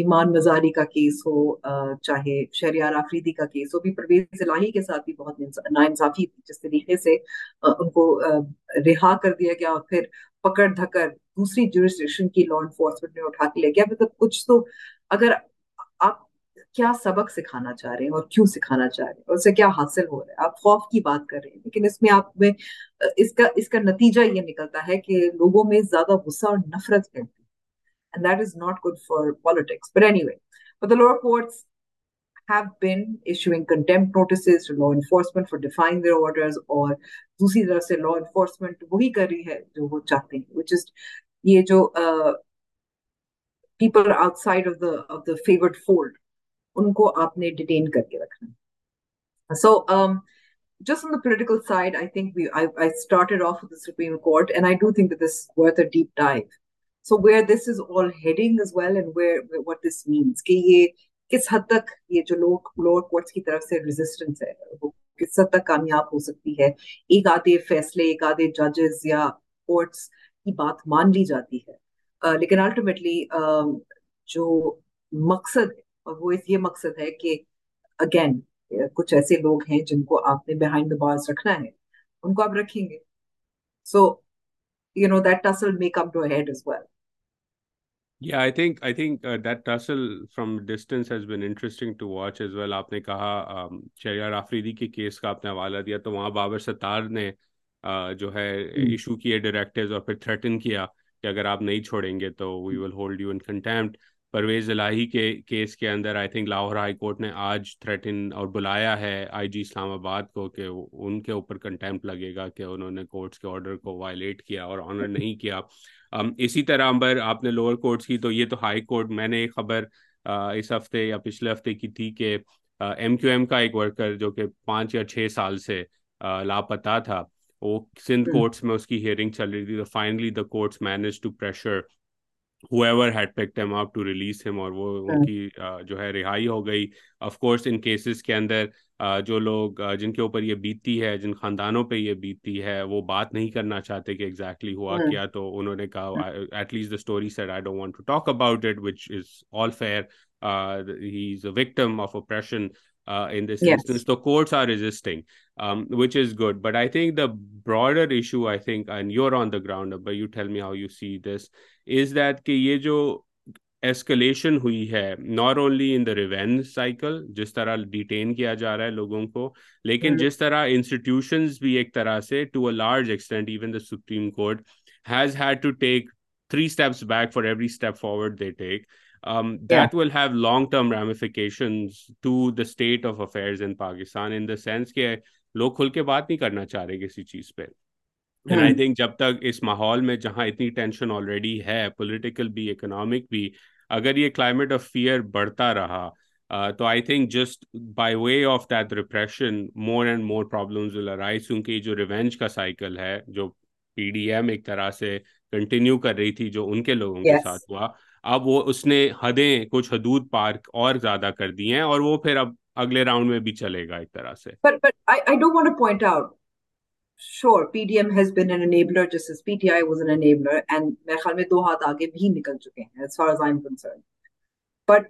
ایمان مزاری کا case ہو چاہے شہریار آفریدی کا کیس ہو بھی پرویز الہی کے ساتھ بھی بہت ناانصافی تھی جس طریقے سے ان کو رہا کر دیا گیا اور پھر پکڑ دھکر دوسری جورسٹیشن کی لا انفورسمنٹ نے اٹھا کے لے گیا مطلب کچھ تو اگر کیا سبق سکھانا چاہ رہے ہیں اور کیوں سکھانا چاہ رہے ہیں؟ اور اسے کیا حاصل ہو رہا ہے؟ آپ خوف کی بات کر رہے ہیں، لیکن اس میں آپ میں، اس کا اس کا نتیجہ یہ نکلتا ہے کہ لوگوں میں زیادہ غصہ اور نفرت پھیلتی and that is not good for politics but anyway but the lower courts have been issuing contempt notices to law enforcement for defying their orders اور دوسری طرف سے law enforcement وہی کر رہی ہے جو وہ چاہتے ہیں، which is یہ جو people outside of the of the favored fold ان کو آپ نے ڈیٹین کر کے رکھنا so just on the political side I think I started off the supreme court and I do think this worth a deep dive so where this is all heading is well and where what this means کہ یہ کس حد تک یہ جو لوگ lower courts کی طرف سے ریزسٹینس ہے، وہ کس حد تک کامیاب ہو سکتی ہے؟ ایک آدھے فیصلے، ایک آدھے ججز یا کورٹس کی بات مان لی جاتی ہے۔ لیکن الٹیمیٹلی جو مقصد ہے اور وہ یہ مقصد ہے کہ اگین کچھ ایسے لوگ ہیں جن کو آپ نے بہائنڈ دا بارس رکھنا ہے ان کو آپ رکھیں گے۔ So you know that tussle make up to head as well I think I think uh, that tussle from distance has been interesting to watch as well. آپ نے کہا شریار آفریدی کے کیس کا آپ نے حوالہ دیا تو وہاں بابر ستار نے جو ہے ایشو کیے ڈائریکٹرز اور پھر تھریٹن کیا کہ اگر آپ نہیں چھوڑیں گے تو we will hold you in contempt Pervaiz Elahi کے کیس کے اندر I think Lahore high court نے آج تھریٹن اور بلایا ہے آئی جی اسلام آباد کو کہ ان کے اوپر کنٹیمپٹ لگے گا کہ انہوں نے کورٹس کے آرڈر کو وائلیٹ کیا اور آنر [laughs] نہیں کیا۔ اسی طرح امبر آپ نے لوور کورٹس کی تو یہ تو ہائی کورٹ میں نے ایک خبر اس ہفتے یا پچھلے ہفتے کی تھی کہ ایم کیو ایم کا ایک ورکر جو کہ پانچ یا چھ سال سے لاپتہ تھا وہ سندھ کورٹس میں اس کی ہیئرنگ چل رہی تھی تو finally the courts manage to pressure whoever had picked him up to release him اور وہ ان کی جو ہے رہائی ہو گئی۔ آف کورس ان کیسز کے اندر جو لوگ جن کے اوپر یہ بیتتی ہے جن خاندانوں پہ یہ بیتتی ہے وہ بات نہیں کرنا چاہتے کہ ایگزیکٹلی ہوا کیا تو انہوں نے کہا at least the story set I don't want to talk about it which is all fair he is a victim of oppression in this yes. instance. The courts are resisting um, which is good. But i think the broader issue i think and you're on the ground but you tell me how you see this is that کہ یہ جو escalation ہوئی ہے not only in the revenge cycle جس طرح detain کیا جا رہا ہے لوگوں کو لیکن جس طرح انسٹیٹیوشنز بھی ایک طرح سے to a large extent even the supreme court has had to take three steps back for every step forward they take that will have long term ramifications to the state of affairs in Pakistan in the sense کہ لوگ کھل کے بات نہیں کرنا چاہ رہے کسی چیز پہ اینڈ آئی تھنک جب تک اس ماحول میں جہاں اتنی ٹینشن آلریڈی ہے پولیٹیکل بھی اکنامک بھی اگر یہ کلائمیٹ آف فیئر بڑھتا رہا تو I think just by way of that repression more and more problems will arise کیونکہ جو ریونج کا سائیکل ہے جو پی ڈی ایم ایک طرح سے کنٹینیو کر رہی تھی جو ان کے لوگوں کے ساتھ ہوا اب وہ اس نے حدیں کچھ حدود پارک اور زیادہ کر دی ہیں اور وہ پھر اب اگلے راؤنڈ میں بھی چلے گا ایک طرح سے۔ But, but I, I don't want to point out sure PDM has been an enabler just as PTI was an enabler and میرے خیال میں دو ہاتھ آگے بھی نکل چکے ہیں as far as I'm concerned. But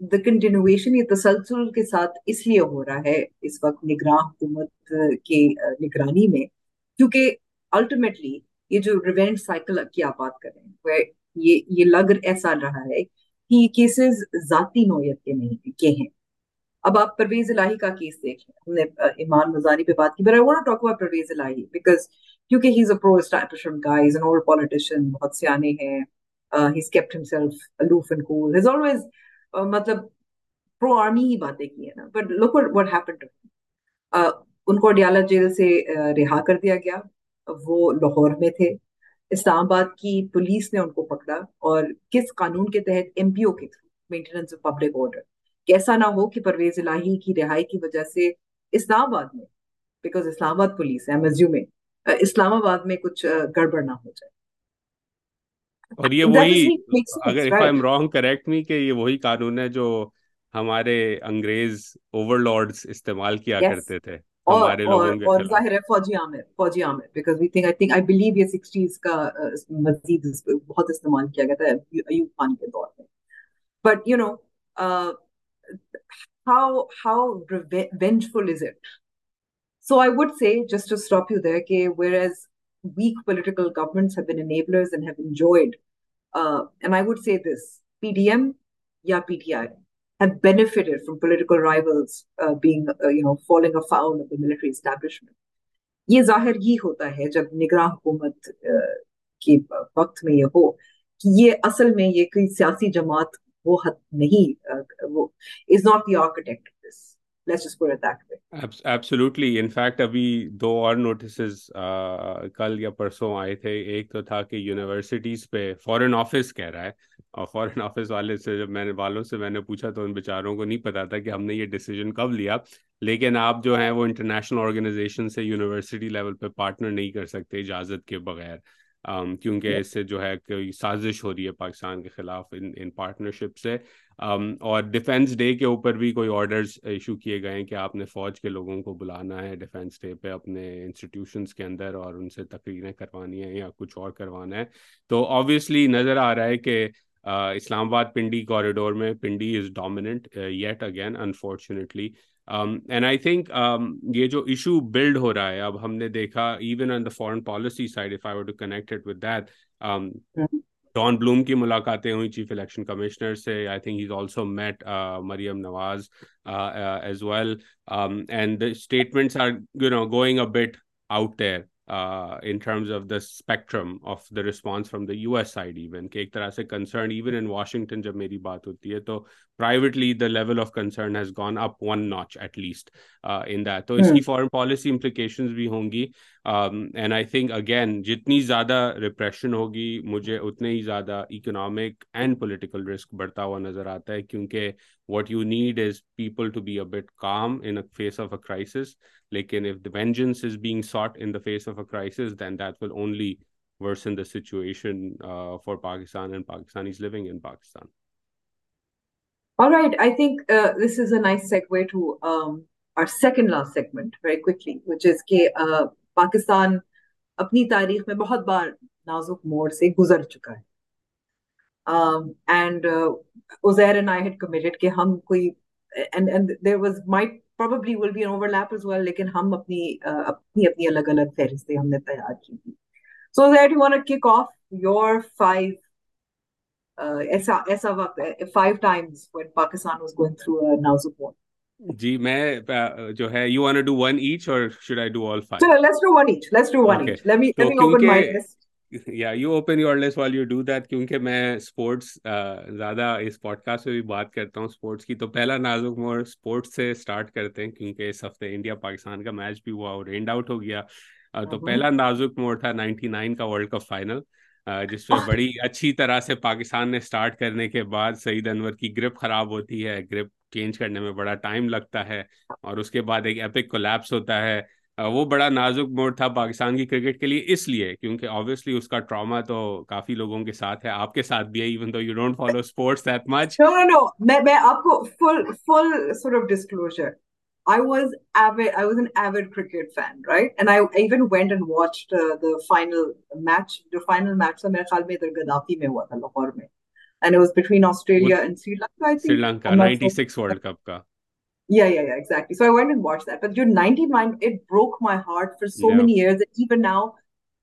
the continuation یہ تسلسل کے ساتھ اس لیے ہو رہا ہے اس وقت نگراں حکومت کے نگرانی میں کیونکہ ultimately یہ جو ریونج سائیکل کی آپ بات کر رہے ہیں یہ یہ لگ ایسا رہا ہے کہ یہ کیسز ذاتی نوعیت کے نہیں، کے ہیں۔ اب آپ پرویز الہی کا کیس دیکھ لیں۔ ہم نے ایمان مزاری پہ بات کی but I want talk about Pervaiz Elahi because کیونکہ he is a pro establishment guy is an old politician بہت سیانے ہیں۔ He is kept himself aloof and cool he is always مطلب پرو آرمی ہی باتیں کی ہیں نا۔ But look what happen to ان کو اڈیالہ جیل سے رہا کر دیا گیا۔ وہ لاہور میں تھے۔ اسلام آباد کی پولیس نے ان کو پکڑا اور کس قانون کے تحت ایم پی او کے through maintenance of public order کیسا نہ ہو کہ پرویز الہی کی رہائی کی وجہ سے اسلام آباد میں بیکاز اسلام آباد پولیس ہے مزیو میں اسلام آباد میں کچھ گڑبڑ نہ ہو جائے. اور یہ وہی اگر if I'm wrong correct me کہ یہ وہی قانون ہے جو ہمارے انگریز اوور لارڈز استعمال کیا کرتے تھے. ہمارے اور, لوگوں کے اور ظاہر ہے فوجی عامر فوجی Amir because we think I think I believe یہ سکسٹیز کا مزید بہت استعمال کیا گیا تھا ایوب خان کے دور میں but you know how how vengeful is it so I would say just to stop you there کہ whereas weak political governments have been enablers and have enjoyed and I would say this P D M یا P T I have benefited from political rivals uh, being, uh, you know, falling afoul of the military establishment. یہ ظاہر ہی ہوتا ہے جب نگراں حکومت uh, کے وقت میں یہ ہو کہ یہ اصل میں یہ کوئی سیاسی جماعت وہ حد نہیں uh, وہ is not the architect this let's just put it that way. Absolutely. In fact ابھی دو اور نوٹسز کل یا پرسوں آئے تھے ایک تو تھا کہ یونیورسٹیز پہ فورن آفس کہہ رہا ہے اور فورن آفس والے سے جب میں نے والوں سے میں نے پوچھا تو ان بیچاروں کو نہیں پتا تھا کہ ہم نے یہ ڈیسیجن کب لیا لیکن آپ جو ہیں وہ انٹرنیشنل آرگنائزیشن سے یونیورسٹی لیول پہ پارٹنر نہیں کر سکتے اجازت کے بغیر کیونکہ اس سے جو ہے کوئی سازش ہو رہی ہے پاکستان کے خلاف ان ان پارٹنرشپ سے اور ڈیفینس ڈے کے اوپر بھی کوئی آرڈرز ایشو کیے گئے ہیں کہ آپ نے فوج کے لوگوں کو بلانا ہے ڈیفینس ڈے پہ اپنے انسٹیٹیوشنس کے اندر اور ان سے تقریریں کروانی ہیں یا کچھ اور کروانا ہے۔ تو آبویسلی نظر آ رہا ہے کہ اسلام آباد پنڈی کوریڈور میں Pindi is dominant yet again unfortunately and I think یہ جو ایشو بلڈ ہو رہا ہے، اب ہم نے دیکھا even on the foreign policy side if I to connected with that Don Blome کی ملاقاتیں ہوئیں چیف الیکشن کمشنر سے۔ I think has also met Maryam Nawaz as well and the statements are you know going a bit out there in terms of the spectrum of the response from the U S side even کہ ایک طرح سے concern even in Washington جب میری بات ہوتی ہے تو privately the level of concern has gone up one notch at least in that تو اس کی فارن پالیسی امپلیکیشنز بھی ہوں گی اینڈ آئی تھنک اگین جتنی زیادہ ریپریشن ہوگی مجھے اتنے ہی زیادہ اکنامک اینڈ پولیٹیکل رسک بڑھتا ہوا نظر آتا ہے کیونکہ what you need is people to be a bit calm in face of a crisis لیکن if the vengeance is being sought in the face of a crisis then that will only worsen the situation uh, for Pakistan and Pakistanis living in Pakistan. All right, I think uh, this is a nice segue to um, our second last segment very quickly, which is کہ uh, Pakistan اپنی تاریخ میں بہت بار نازک موڑ سے گزر چکا ہے and easier and I had committed کہ ہم کوئی and and there was might probably will be overlap as well لیکن ہم اپنی اپنی اپنی الگ الگ فہرستیں ہم نے تیار کی تھی so that you want kick off your five ایسا ایسا وقت five times when Pakistan was going through a نازک موڑ جی میں جو ہے you want do one each or should I do all five let's do one each let's do one each let me let me open my list یا you open your list while you do that کیونکہ میں sports زیادہ اس pod cost میں بھی بات کرتا ہوں sports کی۔ تو پہلا نازک مور سپورٹس سے سٹارٹ کرتے ہیں کیونکہ اس ہفتے انڈیا پاکستان کا میچ بھی ہوا اور اینڈ آؤٹ ہو گیا۔ تو پہلا نازک مور تھا نائنٹی نائن کا ورلڈ کپ فائنل جس میں بڑی اچھی طرح سے پاکستان نے سٹارٹ کرنے کے بعد سعید انور کی گرپ خراب ہوتی ہے گرپ چینج کرنے میں بڑا ٹائم لگتا ہے اور اس کے بعد ایک ایپک کولیپس ہوتا ہے۔ وہ بڑا نازک موڈ تھا پاکستان کی کرکٹ کے لیے اس لیے کیونکہ آبویسلی اس کا ٹراما تو کافی لوگوں کے ساتھ ہے آپ کے ساتھ بھی ہے even though you don't follow sports that much no no میں میں آپ کو full full sort of disclosure I was avid. I was an avid cricket fan, right? And I even went and watched uh, the final match. The final match, so میرے خیال میں ادھر Gaddafi میں ہوا تھا لاہور میں and it was between Australia and Sri Lanka. I think Sri Lanka, ninety six World Cup ka. Yeah, yeah, yeah, exactly. So I went and watched that. But your ninety nine, it broke my heart for so yeah. many years, and even now,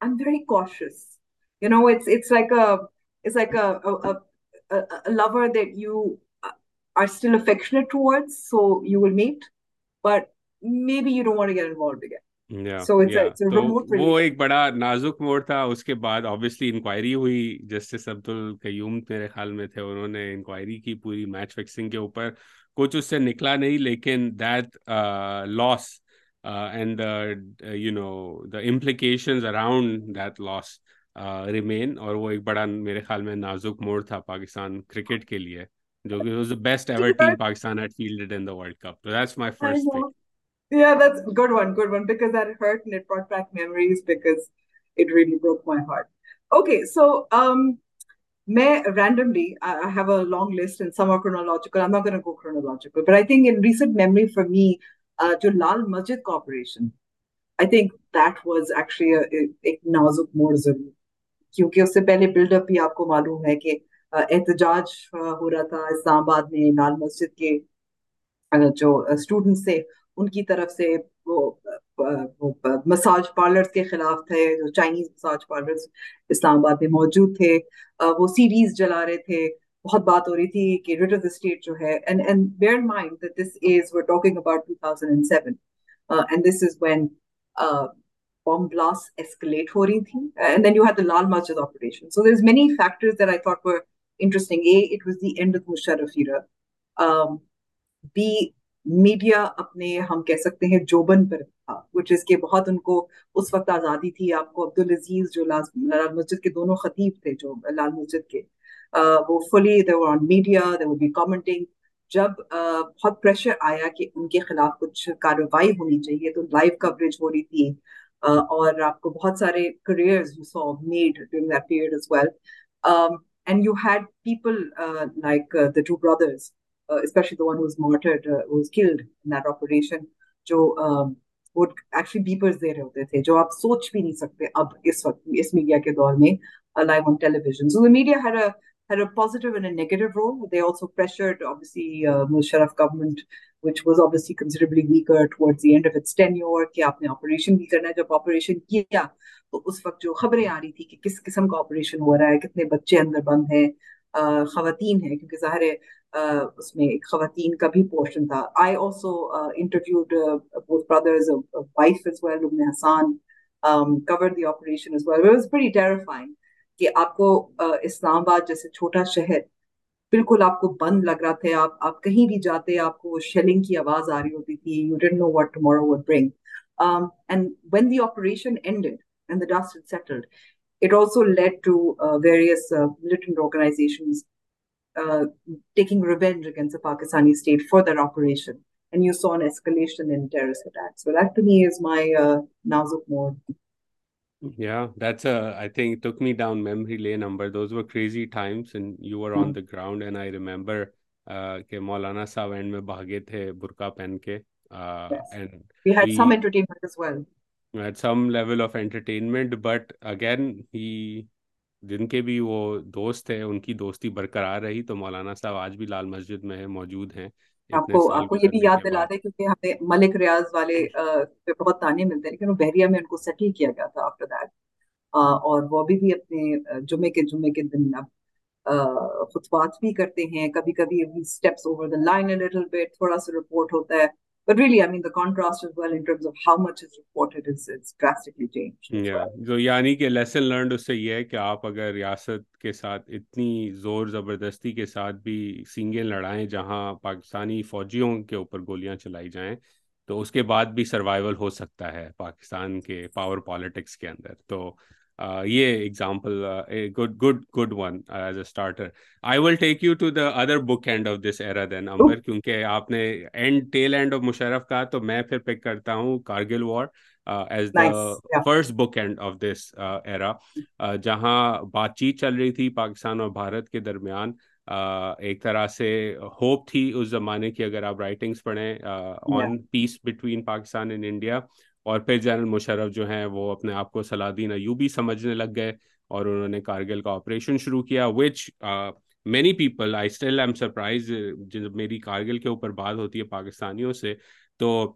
I'm very cautious. You know, it's it's like a it's like a a, a, a lover that you are still affectionate towards, so you will meet, but maybe you don't want to get involved again. وہ ایک بڑا نازک موڑ تھا اس کے بعد obviously inquiry ہوئی justice عبد القیوم میرے خیال میں تھے انہوں نے انکوائری کی پوری میچ فکسنگ کے اوپر۔ کچھ اس سے نکلا نہیں لیکن that loss and you know the around that loss remain اور وہ ایک بڑا میرے خیال میں نازک موڑ تھا پاکستان کرکٹ کے لیے۔ جو کہ best ever team Pakistan at field in the world cup that's my first pick Yeah, that's a good one, good one, because that hurt and it brought back memories because it really broke my heart. Okay, so um, may randomly, I have a long list and some are chronological. I'm not going to go chronological, but I think in recent memory for me, uh, to Lal Masjid Corporation, I think that was actually a, a نازک موڑ ضرور کیونکہ اس سے پہلے build up ہی آپ کو معلوم ہے کہ احتجاج ہو رہا تھا اسلام آباد میں لال مسجد کے جو اسٹوڈنٹس تھے، ان کی طرف سے وہ مساج پارلرز کے خلاف تھے، جو چائنیز مساج پارلرز اسلام آباد میں موجود تھے۔ وہ سیریز جلا رہے تھے۔ بہت بات ہو رہی تھی کہ ریٹ آف دا اسٹیٹ جو ہے and and bear mind that this is we're talking about two thousand and seven and this is when bomb blasts escalate ho rahi thi and then you had the lal masjid operation. So there's many factors that i thought were interesting. A, it was the end of Musharraf era. Um, B, media اپنے ہم کہہ سکتے ہیں جوبن پر تھا وچ از کہ بہت ان کو اس وقت آزادی تھی آپ کو عبد العزیز جو لال مسجد کے دونوں خطیب تھے جو لال مسجد کے وہ fully they on media they be commenting جب بہت پریشر آیا کہ ان کے خلاف کچھ کاروائی ہونی چاہیے تو لائیو کوریج ہو رہی تھی اور آپ کو بہت سارے careers you saw made during that period as well And you had people uh, like uh, the two brothers, uh, especially the one who was martyred, who was killed in that operation, جو وہ actually بیپرز دے رہے ہوتے تھے جو آپ سوچ بھی نہیں سکتے اب اس وقت اس میڈیا کے دور میں live on television so the media had a had a positive and a negative role. They also pressured, obviously, uh, Musharraf government, which was obviously considerably weaker towards positive رولسوسلیفلی آپ نے جب آپریشن کیا تو اس وقت جو خبریں آ رہی تھیں کہ کس قسم کا آپریشن ہو رہا ہے کتنے بچے اندر بند ہیں خواتین ہیں کیونکہ ظاہر خواتین کا بھی پورشن تھا. کہ آپ کو اسلام آباد جیسے چھوٹا شہر بالکل آپ کو بند لگ رہا تھا آپ آپ کہیں بھی جاتے آپ کو شیلنگ کی آواز آ رہی ہوتی تھی you didn't know what tomorrow would bring and when the operation ended and the dust settled it also led to various militant organisations taking revenge against the Pakistani state for that operation. And you saw an escalation in terrorist attacks. So that to me is my uh, Yeah, that's a. I think it took me down memory lane. Number those were crazy times, and you were on the ground. And I remember, uh, ke Maulana sahab end mein bhage the burka pehn ke. Uh, yes. and we had he, some entertainment as well. At some level of entertainment, but again, he جن کے بھی وہ دوست ہیں ان کی دوستی برقرار رہی تو مولانا صاحب آج بھی لال مسجد میں موجود ہیں آپ کو آپ کو یہ بھی یاد دلا دیں کیونکہ ہمیں ملک ریاض والے پہ بہت تانے ملتے ہیں لیکن وہ بحریہ میں ان کو سیٹل کیا گیا تھا آفٹر دیٹ اور وہ ابھی بھی اپنے جمعے کے جمعے کے دن اب خطبات بھی کرتے ہیں۔ کبھی کبھی اسٹیپس اوور دا لائن تھوڑا سا رپورٹ ہوتا ہے۔ But really, I mean, the contrast as well in terms of how much is reported is it's drastically changed. Yeah. well. so yani ke lesson learned usse ye hai ہے aap agar riyasat ke کے itni zor zabardasti ke کے bhi singe سینگیں لڑائیں pakistani faujiyon ke کے goliyan chalai چلائی تو اس کے بعد بھی survival ہو سکتا ہے پاکستان کے پاور پالیٹکس کے اندر تو یہ example good good good one as a starter I will take you to the other bookend of this era then number کیونکہ آپ نے end tail end of Musharraf کا تو میں پھر پک کرتا ہوں Kargil war as the first bookend of this era جہاں بات چیت چل رہی تھی پاکستان اور بھارت کے درمیان ایک طرح سے ہوپ تھی اس زمانے کی اگر آپ رائٹنگس پڑھیں on peace between Pakistan and India اور پھر جنرل مشرف جو ہیں وہ اپنے آپ کو سلادین ایوبی سمجھنے لگ گئے اور انہوں نے کارگل کا آپریشن شروع کیا which many people I still am surprised جب میری کارگل کے اوپر بات ہوتی ہے پاکستانیوں سے، تو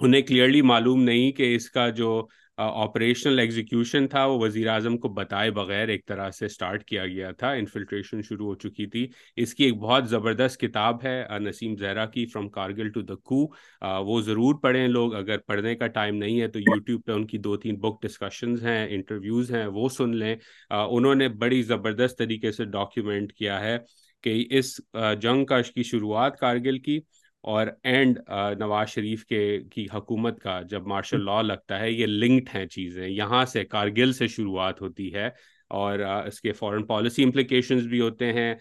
انہیں کلیئرلی معلوم نہیں کہ اس کا جو آپریشنل ایگزیکیوشن تھا، وہ وزیر اعظم کو بتائے بغیر ایک طرح سے سٹارٹ کیا گیا تھا۔ انفلٹریشن شروع ہو چکی تھی۔ اس کی ایک بہت زبردست کتاب ہے نسیم زہرا کی from Kargil to the coup وہ ضرور پڑھیں لوگ، اگر پڑھنے کا ٹائم نہیں ہے تو یوٹیوب پہ ان کی دو تین بک ڈسکشنز ہیں انٹرویوز ہیں، وہ سن لیں۔ انہوں نے بڑی زبردست طریقے سے ڈاکیومنٹ کیا ہے کہ اس جنگ کا کی شروعات کارگل کی۔ اور اینڈ نواز شریف کے کی حکومت کا جب مارشل لا [laughs] لگتا ہے یہ لنکڈ ہیں چیزیں۔ یہاں سے کارگل سے شروعات ہوتی ہے اور اس کے فورن پالیسی امپلیکیشنز بھی ہوتے ہیں۔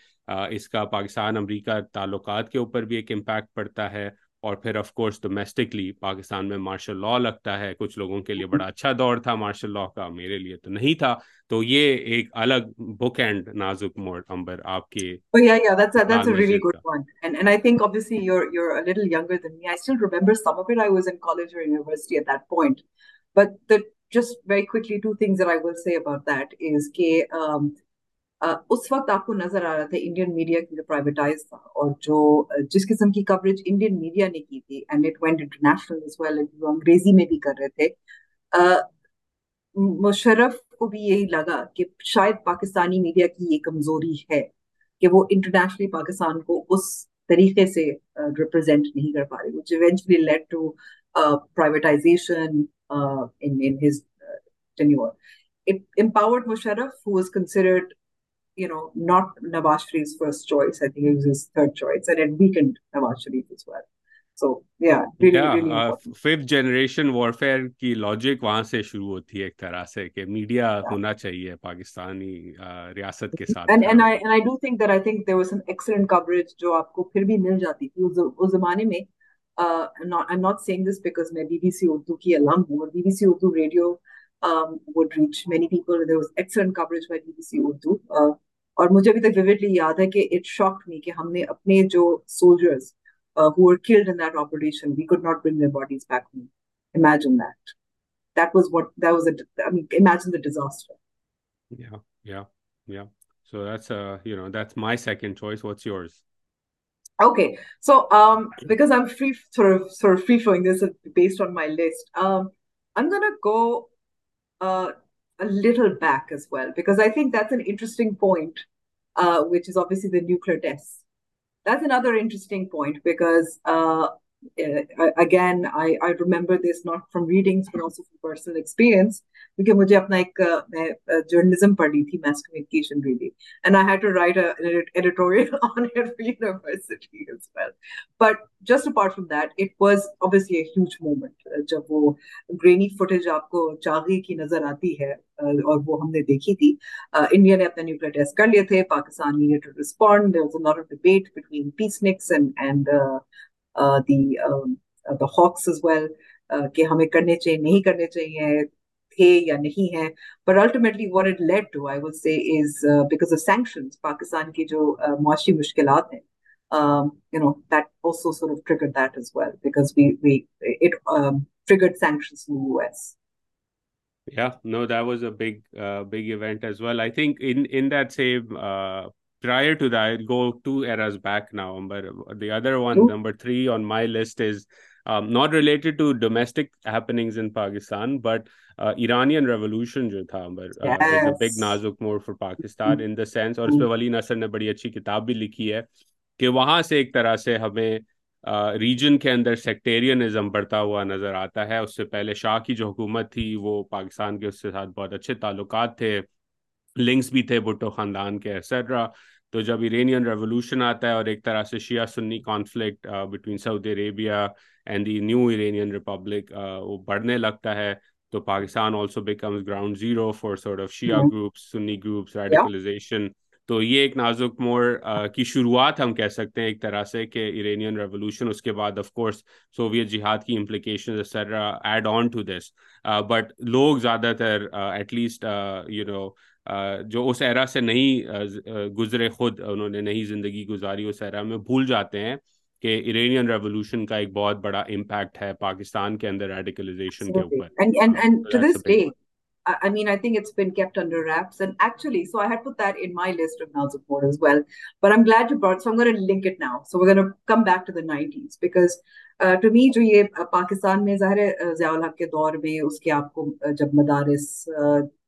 اس کا پاکستان امریکہ تعلقات کے اوپر بھی ایک امپیکٹ پڑتا ہے۔ اور پھر آف کورس ڈومیسٹکلی پاکستان میں مارشل لا لگتا ہے کچھ لوگوں کے لیے بڑا اچھا دور تھا مارشل لا کا میرے لیے تو نہیں تھا تو یہ ایک الگ بک اینڈ نازک موڈ امبر آپ کے oh, yeah, yeah, that's, that's a really good one. And, and I think obviously you're, you're a little younger than me. I still remember some of it. I was in college or university at that point. But the, just very quickly, two things that I will say about that is that um, اس وقت آپ کو نظر آ رہا تھا Indian media جو privatize تھا اور جو جس قسم کی کوریج انڈین میڈیا نے کی تھی and it went international as well انگریزی میں بھی کر رہے تھے۔ مشرف کو بھی یہی لگا کہ شاید پاکستانی میڈیا کی یہ کمزوری ہے کہ وہ انٹرنیشنلی پاکستان کو اس طریقے سے ریپرزینٹ نہیں کر پا رہی which eventually led to privatisation in his tenure empowered Musharraf who is considered you know, not Nawaz Sharif's first choice. I think it was his third choice, and it weakened Nawaz Sharif as well. So yeah, really, yeah, really uh, fifth generation warfare کی logic وہاں سے شروع ہوتی ہے ایک طرح سے کہ میڈیا yeah. ہونا چاہیے پاکستانی uh, ریاست کے ساتھ and, and I, and I do think that I think there was some excellent coverage جو آپ کو پھر بھی مل جاتی تھی اس زمانے میں uh, I'm not, I'm not saying this because میں بی بی سی اردو کی علم ہوں اور B B C Urdu radio um, would reach many people. There was excellent coverage by BBC Urdu. Uh, اور مجھے ابھی تک ویویڈلی یاد ہے کہ اٹ شاک می کہ ہم نے اپنے جو soldiers who were killed in that operation we could not bring their bodies back home imagine that that was what that was a, I mean, imagine the disaster yeah yeah yeah so that's uh you know that's my second choice what's yours okay so um because i'm free sort of sort of free flowing this is based on my list um i'm gonna go uh, a little back as well because I think that's an interesting point, uh, which is obviously the nuclear tests. That's another interesting point because uh, again I I remember this not from readings but also from personal experience کیونکہ مجھے اپنا ایک uh, میں uh, journalism پڑھی تھی mass communication ready and I had to write editorial on university but just apart from that it was obviously a huge moment جب وہ گرینی footage آپ کو چاغی کی نظر آتی ہے uh, اور وہ ہم نے دیکھی تھی. انڈیا نے اپنا نیوکلیر ٹیسٹ کر لیے تھے، Pakistan need to respond there was a lot of debate between peaceniks and and the the hawks as well کہ ہمیں کرنے چاہیے نہیں کرنے چاہیے تھے یا نہیں ہیں پر ultimately what it led to I will say is because of sanctions Pakistan کی جو uh, معاشی مشکلات ہیں you know that also sort of trigger that as well because we we it triggered sanctions in U S Yeah, no, that was a big, uh, big event as well. I think in in that uh, prior to that, I'll go two eras back now. But the other one, Ooh. number three on my list is um, not related to domestic happenings in Pakistan, but uh, Iranian revolution جو تھا امبر a big نازک مور for Pakistan hmm. in the sense اور اس پہ ولی نصر نے بڑی اچھی کتاب بھی لکھی ہے کہ وہاں سے ایک طرح سے ہمیں ریجن کے اندر سیکٹیرینزم بڑھتا ہوا نظر آتا ہے اس سے پہلے شاہ کی جو حکومت تھی وہ پاکستان کے اس کے ساتھ بہت اچھے تعلقات تھے لنکس بھی تھے بھٹو خاندان کے ایسٹرا تو جب ایرانین ریولوشن آتا ہے اور ایک طرح سے Shia Sunni conflict between Saudi Arabia and the new Iranian republic وہ بڑھنے لگتا ہے۔ تو Pakistan also becomes ground zero for sort of Shia groups Sunni groups radicalisation تو یہ ایک نازک مور uh, کی شروعات ہم کہہ سکتے ہیں ایک طرح سے کہ ایرانین ریولوشن اس کے بعد آف کورس سوویت جہاد کی implication add on to this but لوگ زیادہ تر ایٹ لیسٹ یو نو جو اس ایرا سے نہیں گزرے خود انہوں نے نہیں زندگی گزاری اس ایرا میں بھول جاتے ہیں کہ ایرانین ریولوشن کا ایک بہت بڑا امپیکٹ ہے پاکستان کے اندر ریڈیکلائزیشن کے اوپر I mean, I think it's been kept under wraps. And actually, so I had put that in my list of now support as well. But I'm glad you brought, so I'm going to link it now. So we're going to come back to the 90s because uh, to me, جو یہ پاکستان میں ظاہر ہے ضیاء الحق کے دور میں اس کے آپ کو جب مدارس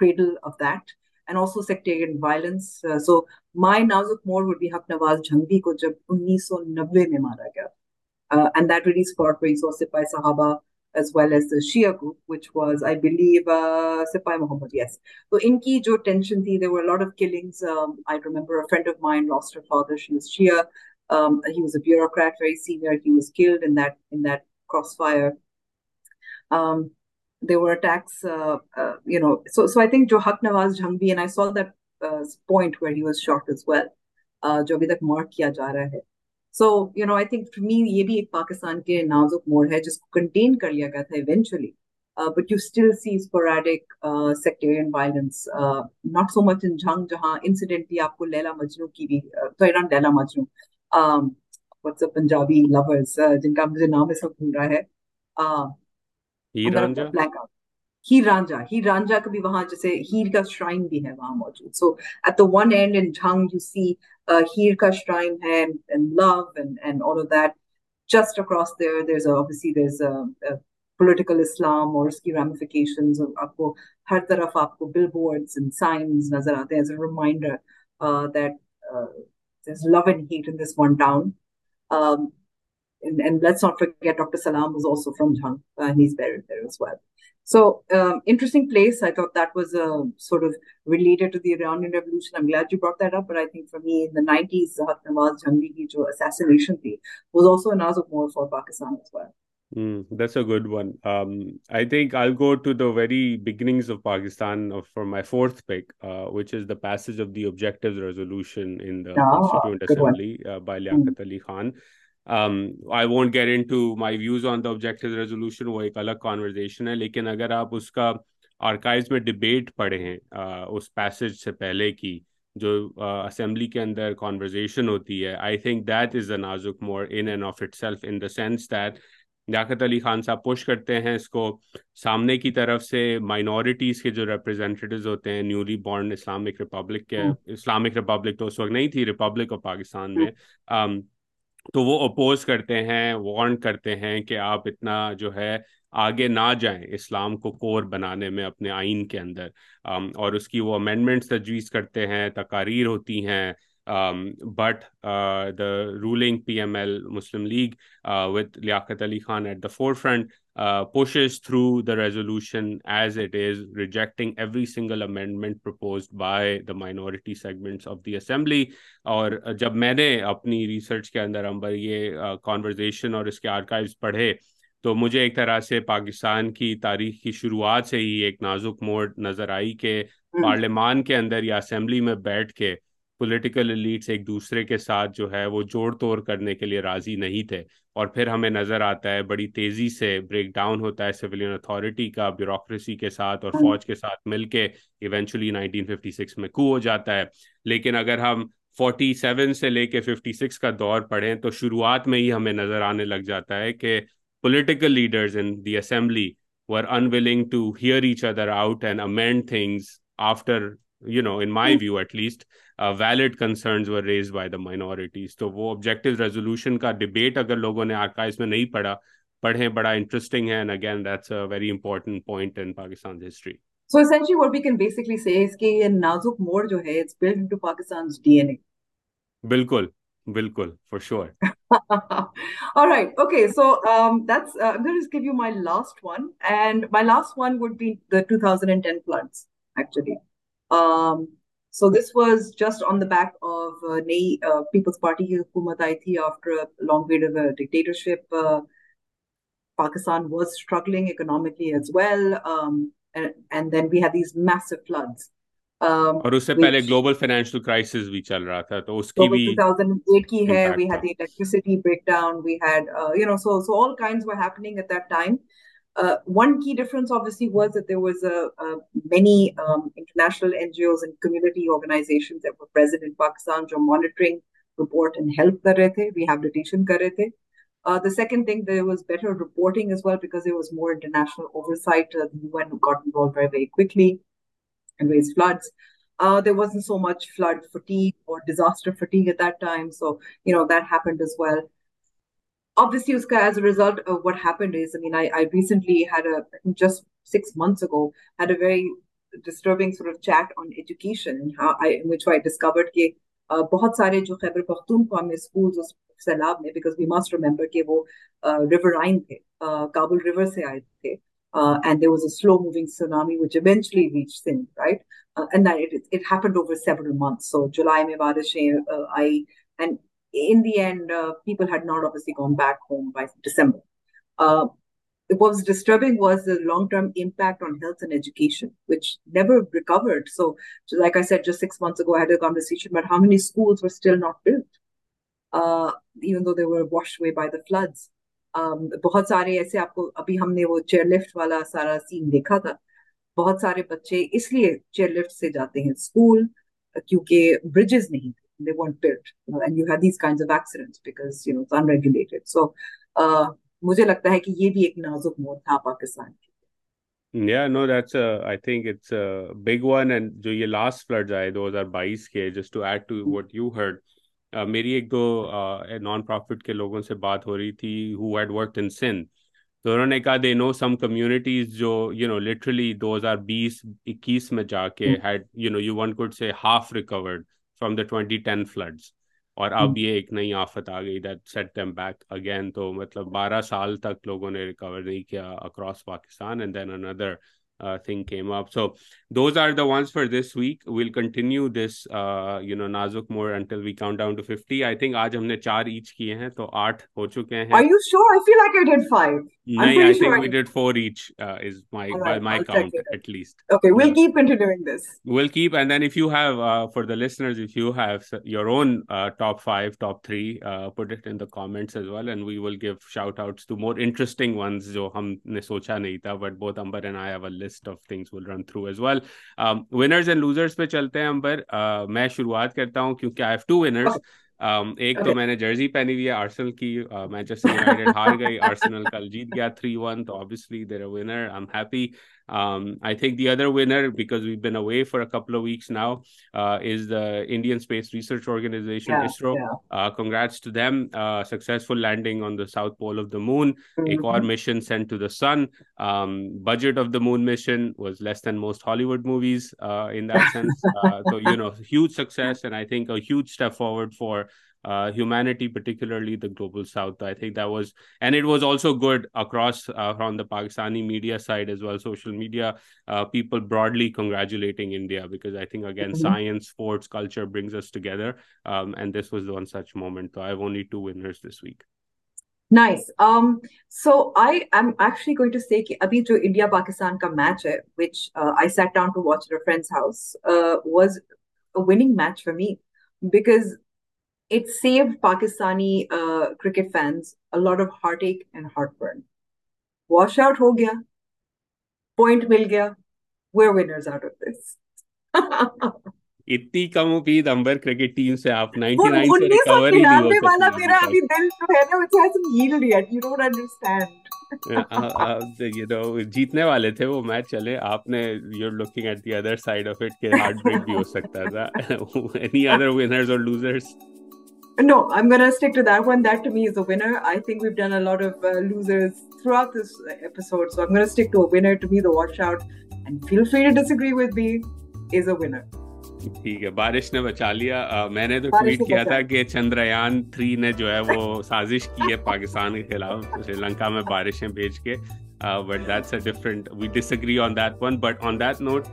cradle of that, and also sectarian violence. Uh, so my Nazuk more would be Hak Nawaz Jhangvi ko jab 1990 mein mara gaya. Uh, and that really sparked where you Sipai Sahaba as well as the Shia group, which was, I believe, uh, Sipai Muhammad, yes. So in ki jo tension thi, there were a lot of killings. Um, I remember a friend of mine lost her father. She was Shia. Um, he was a bureaucrat, very senior. He was killed in that in that crossfire. Um, there were attacks, uh, uh, you know. So, so I think jo Nawaz Jhangvi, and I saw that uh, point where he was shot as well, جو ابھی تک mark کیا جا رہا ہے سو you know I think می یہ بھی ایک پاکستان کے نازک موڑ ہے جس کو کنٹین کر لیا گیا تھا eventually but you still see sporadic sectarian violence not so much in Jhang جہاں انسیڈنٹلی آپ کو لیلا مجنو کی بھی تویران لیلا مجنو پنجابی لورز جن کا مجھے نام ایسا بھول رہا ہے ہیر رانجا؟ ہیر رانجا ہیر رانجا کا بھی وہاں جیسے ہیر کا شرائن بھی ہے وہاں موجود so at the one and in Jhang you see Heer کا شرائن ہے love and all of that just across there there is obviously there is political Islam اور اس کی ریمیفیکیشن اور آپ کو ہر طرف آپ کو بل بورڈز اینڈ سائنز نظر آتے ہیں as a reminder that love and hate in this one town and, and let's not forget Dr. Salam was also from Jhang uh, and he's buried there as well So um, interesting place. I thought that was uh, sort of related to the Iranian Revolution. I'm glad you brought that up. But I think for me, in the 90s, Zahat Nawaz Jhangi ki jo assassination thi, was also a nazuk more for Pakistan as well. Mm, that's a good one. Um, I think I'll go to the very beginnings of Pakistan for my fourth pick, uh, which is the passage of the Objectives Resolution in the ah, Constituent Assembly uh, by Liaquat mm. Ali Khan. I won't get into my views on the objective resolution وہ ایک الگ conversation ہے لیکن اگر آپ اس کا archives میں debate پڑھے ہیں اس پیسج سے پہلے کی جو اسمبلی کے اندر کانورزیشن ہوتی ہے I think that is a نازک مور in and of itself in the sense that Liaquat Ali Khan sahib push کرتے ہیں اس کو سامنے کی طرف سے مائنورٹیز کے جو ریپرزینٹیوز ہوتے ہیں نیولی بورن اسلامک ریپبلک کے اسلامک ریپبلک تو اس وقت نہیں تھی ریپبلک آف پاکستان میں۔ تو وہ اپوز کرتے ہیں وارن کرتے ہیں کہ آپ اتنا جو ہے آگے نہ جائیں اسلام کو کور بنانے میں اپنے آئین کے اندر۔ اور اس کی وہ امینڈمنٹس تجویز کرتے ہیں، تقاریر ہوتی ہیں۔ But the ruling P M L Muslim League with Liaquat Ali Khan at the forefront pushes through the resolution as it is, rejecting every single amendment proposed by the minority segments of the assembly. اور جب میں نے اپنی research کے اندر امبر یہ conversation اور اس کے آرکائیوز پڑھے تو مجھے ایک طرح سے پاکستان کی تاریخ کی شروعات سے ہی ایک نازک موڑ نظر آئی کہ پارلیمان کے اندر یا اسمبلی میں بیٹھ کے پولیٹیکل ایلیٹس ایک دوسرے کے ساتھ جو ہے وہ جوڑ توڑ کرنے کے لیے راضی نہیں تھے۔ اور پھر ہمیں نظر آتا ہے بڑی تیزی سے بریک ڈاؤن ہوتا ہے سویلین اتھارٹی کا بیوروکریسی کے ساتھ اور فوج کے ساتھ مل کے ایونچولی 1956 میں کو ہو جاتا ہے۔ لیکن اگر ہم 47 سے لے کے 56 کا دور پڑھیں تو شروعات میں ہی ہمیں نظر آنے لگ جاتا ہے کہ political leaders in the assembly were unwilling to hear each other out and amend things after you know in my view at least valid concerns were raised by the minorities تو وہ آبجیکٹو ریزولوشن کا debate اگر لوگوں نے archives میں نہیں پڑھا پڑھیں بڑا انٹرسٹنگ ہے and again that's a very important point in Pakistan history So essentially what we can basically say is کہ یہ نازک موڑ جو ہے it's built into Pakistan's DNA. بالکل بالکل for sure. [laughs] All right. Okay. So um, that's uh, I'm going to give you my last one, and my last one would be the 2010 floods. Actually, um, So this was just on the back of uh, uh, People's Party کی حکومت آئی تھی after a long period of a dictatorship. Uh, Pakistan was struggling economically as well. Um, and, and then we had these massive floods. Um, اور اس سے پہلے global financial crisis بھی چل رہا تھا تو اس کی بھی 2008 کی ہے we had the electricity breakdown we had uh, you know so so all kinds were happening at that time Uh, one key difference obviously was that there was a, a many um, international NGOs and community organizations that were present in Pakistan jo monitoring, report and help kar rahe the, rehabilitation kar rahe the. Uh, the second thing, there was better reporting as well because there was more international oversight. Uh, the UN got involved very, very quickly and raised floods. Uh, There wasn't so much flood fatigue or disaster fatigue at that time. So, you know, that happened as well. Obviously uska as a result of what happened is i mean i, I recently had a just six months ago had a very disturbing sort of chat on education how i in which i discovered کہ بہت سارے جو خیبر پختونخوا میں schools اس سیلاب میں because we must remember کہ وہ river آئن تھے کابل ریور سے آئے تھے and there was a slow moving tsunami which eventually reached Sindh right and it happened over several months so جولائی میں بارشیں آئی and in the end, uh, people had not obviously gone back home by December. Uh, what was disturbing was the long-term impact on health and education, which never recovered. So, like I said, just six months ago, I had a conversation about how many schools were still not built, uh, even though they were washed away by the floods. بہت سارے ایسے آپ کو ابھی ہم نے وہ chair lift والا سارا سین دیکھا تھا بہت سارے بچے اس لیے چیئر لفٹ سے جاتے ہیں اسکول کیونکہ برجز نہیں they weren't built you know, and you had these kinds of accidents because you know it's unregulated so uh, مجھے لگتا ہے کہ یہ بھی ایک نازک موڑ تھا پاکستان کی Yeah, no, that's a, I think it's a big one. And jo ye last floods aaye, those are 22 ke, just to add to what you heard. Uh, میری ایک دو نان پروفٹ کے لوگوں سے بات ہو رہی تھی who had worked in Sindh تو انہوں نے کہا دے نو سم کمیونٹیز جو یو نو لٹرلی دو ہزار بیس اکیس میں جا کے had you know you one code سے half recovered from the twenty ten floods اور اب یہ ایک نئی آفت آ گئی that set them back again تو مطلب بارہ سال تک لوگوں نے ریکور نہیں کیا اکراس پاکستان اینڈ دین اندر uh, thing came up. So those are the ones for this week. We'll continue this, uh, you know, Nazuk more until we count down to 50. I think آج ہم نے چار each کیے ہیں تو آٹھ ہو چکے ہیں. Are you sure? I feel like I did five. No, I think sure we did four each uh, is my right, by my I'll count at least. Okay, we'll yeah. keep continuing this. We'll keep, and then if you have uh, for the listeners, if you have your own uh, top five, top three, uh, put it in the comments as well, and we will give shout outs to more interesting ones. Jo hum ne socha nahi tha, but both Amber and I have a list list of things we'll run through as well. Um, winners and losers پہ چلتے ہیں امبر میں شروعات کرتا ہوں کیونکہ ایک تو میں نے جرسی پہنی ہوئی ہے آرسنل کی. ہار گئی. [laughs] آرسنل کل جیت گیا 3-1 تو obviously they're a winner. I'm happy. Um, I think the other winner, because we've been away for a couple of weeks now, uh, is the Indian Space Research Organization, yeah, ISRO. Yeah. Uh, congrats to them. Uh, successful landing on the south pole of the moon. Mm-hmm. A mission sent to the sun. Um, budget of the moon mission was less than most Hollywood movies uh, in that sense. Uh, so, you know, huge success, and I think a huge step forward for uh, humanity, particularly the global south. I think that was, and it was also good across uh, from the Pakistani media side as well, social media, uh, people broadly congratulating India because I think, again, mm-hmm. science, sports, culture brings us together. Um, and this was one such moment. So I have only two winners this week. Nice. Um, so I am actually going to say that abhi jo India Pakistan ka match hai, which uh, I sat down to watch at a friend's house, uh, was a it saved Pakistani uh, cricket fans a lot of heartache and heartburn. Wash out ho gaya, point mil gaya, we're winners out of this. اتنی کم امید امبر cricket team سے آپ 99 سے ریکاور ہی نہیں ہو سکتے والا میرا ابھی دل تو ہے نا it's has in held yet you don't understand جیتنے والے تھے وہ میچ چلے آپ نے you are looking at the other side of it کہ ہارٹ بریک بھی ہو سکتا تھا اینی ادر وینرز اور losers No, I'm going to stick to that one. That to me is a winner. I think we've done a lot of uh, losers throughout this episode. So I'm going to stick to a winner to be the washout. And feel free to disagree with me, is a winner. ٹھیک ہے بارش نے بچا لیا میں نے تو tweet کیا تھا کہ چندریان تھری نے جو ہے وہ سازش کی ہے پاکستان کے خلاف سری لنکا میں بارشیں بھیج کے but that's a different we disagree on that one but on that note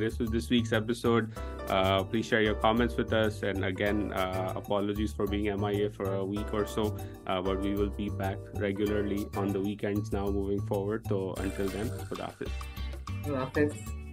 this was this week's episode please share your comments with us and again apologies for being M I A for week or so but we will be back regularly on the weekends now moving forward تو until then خدا حافظ خدا حافظ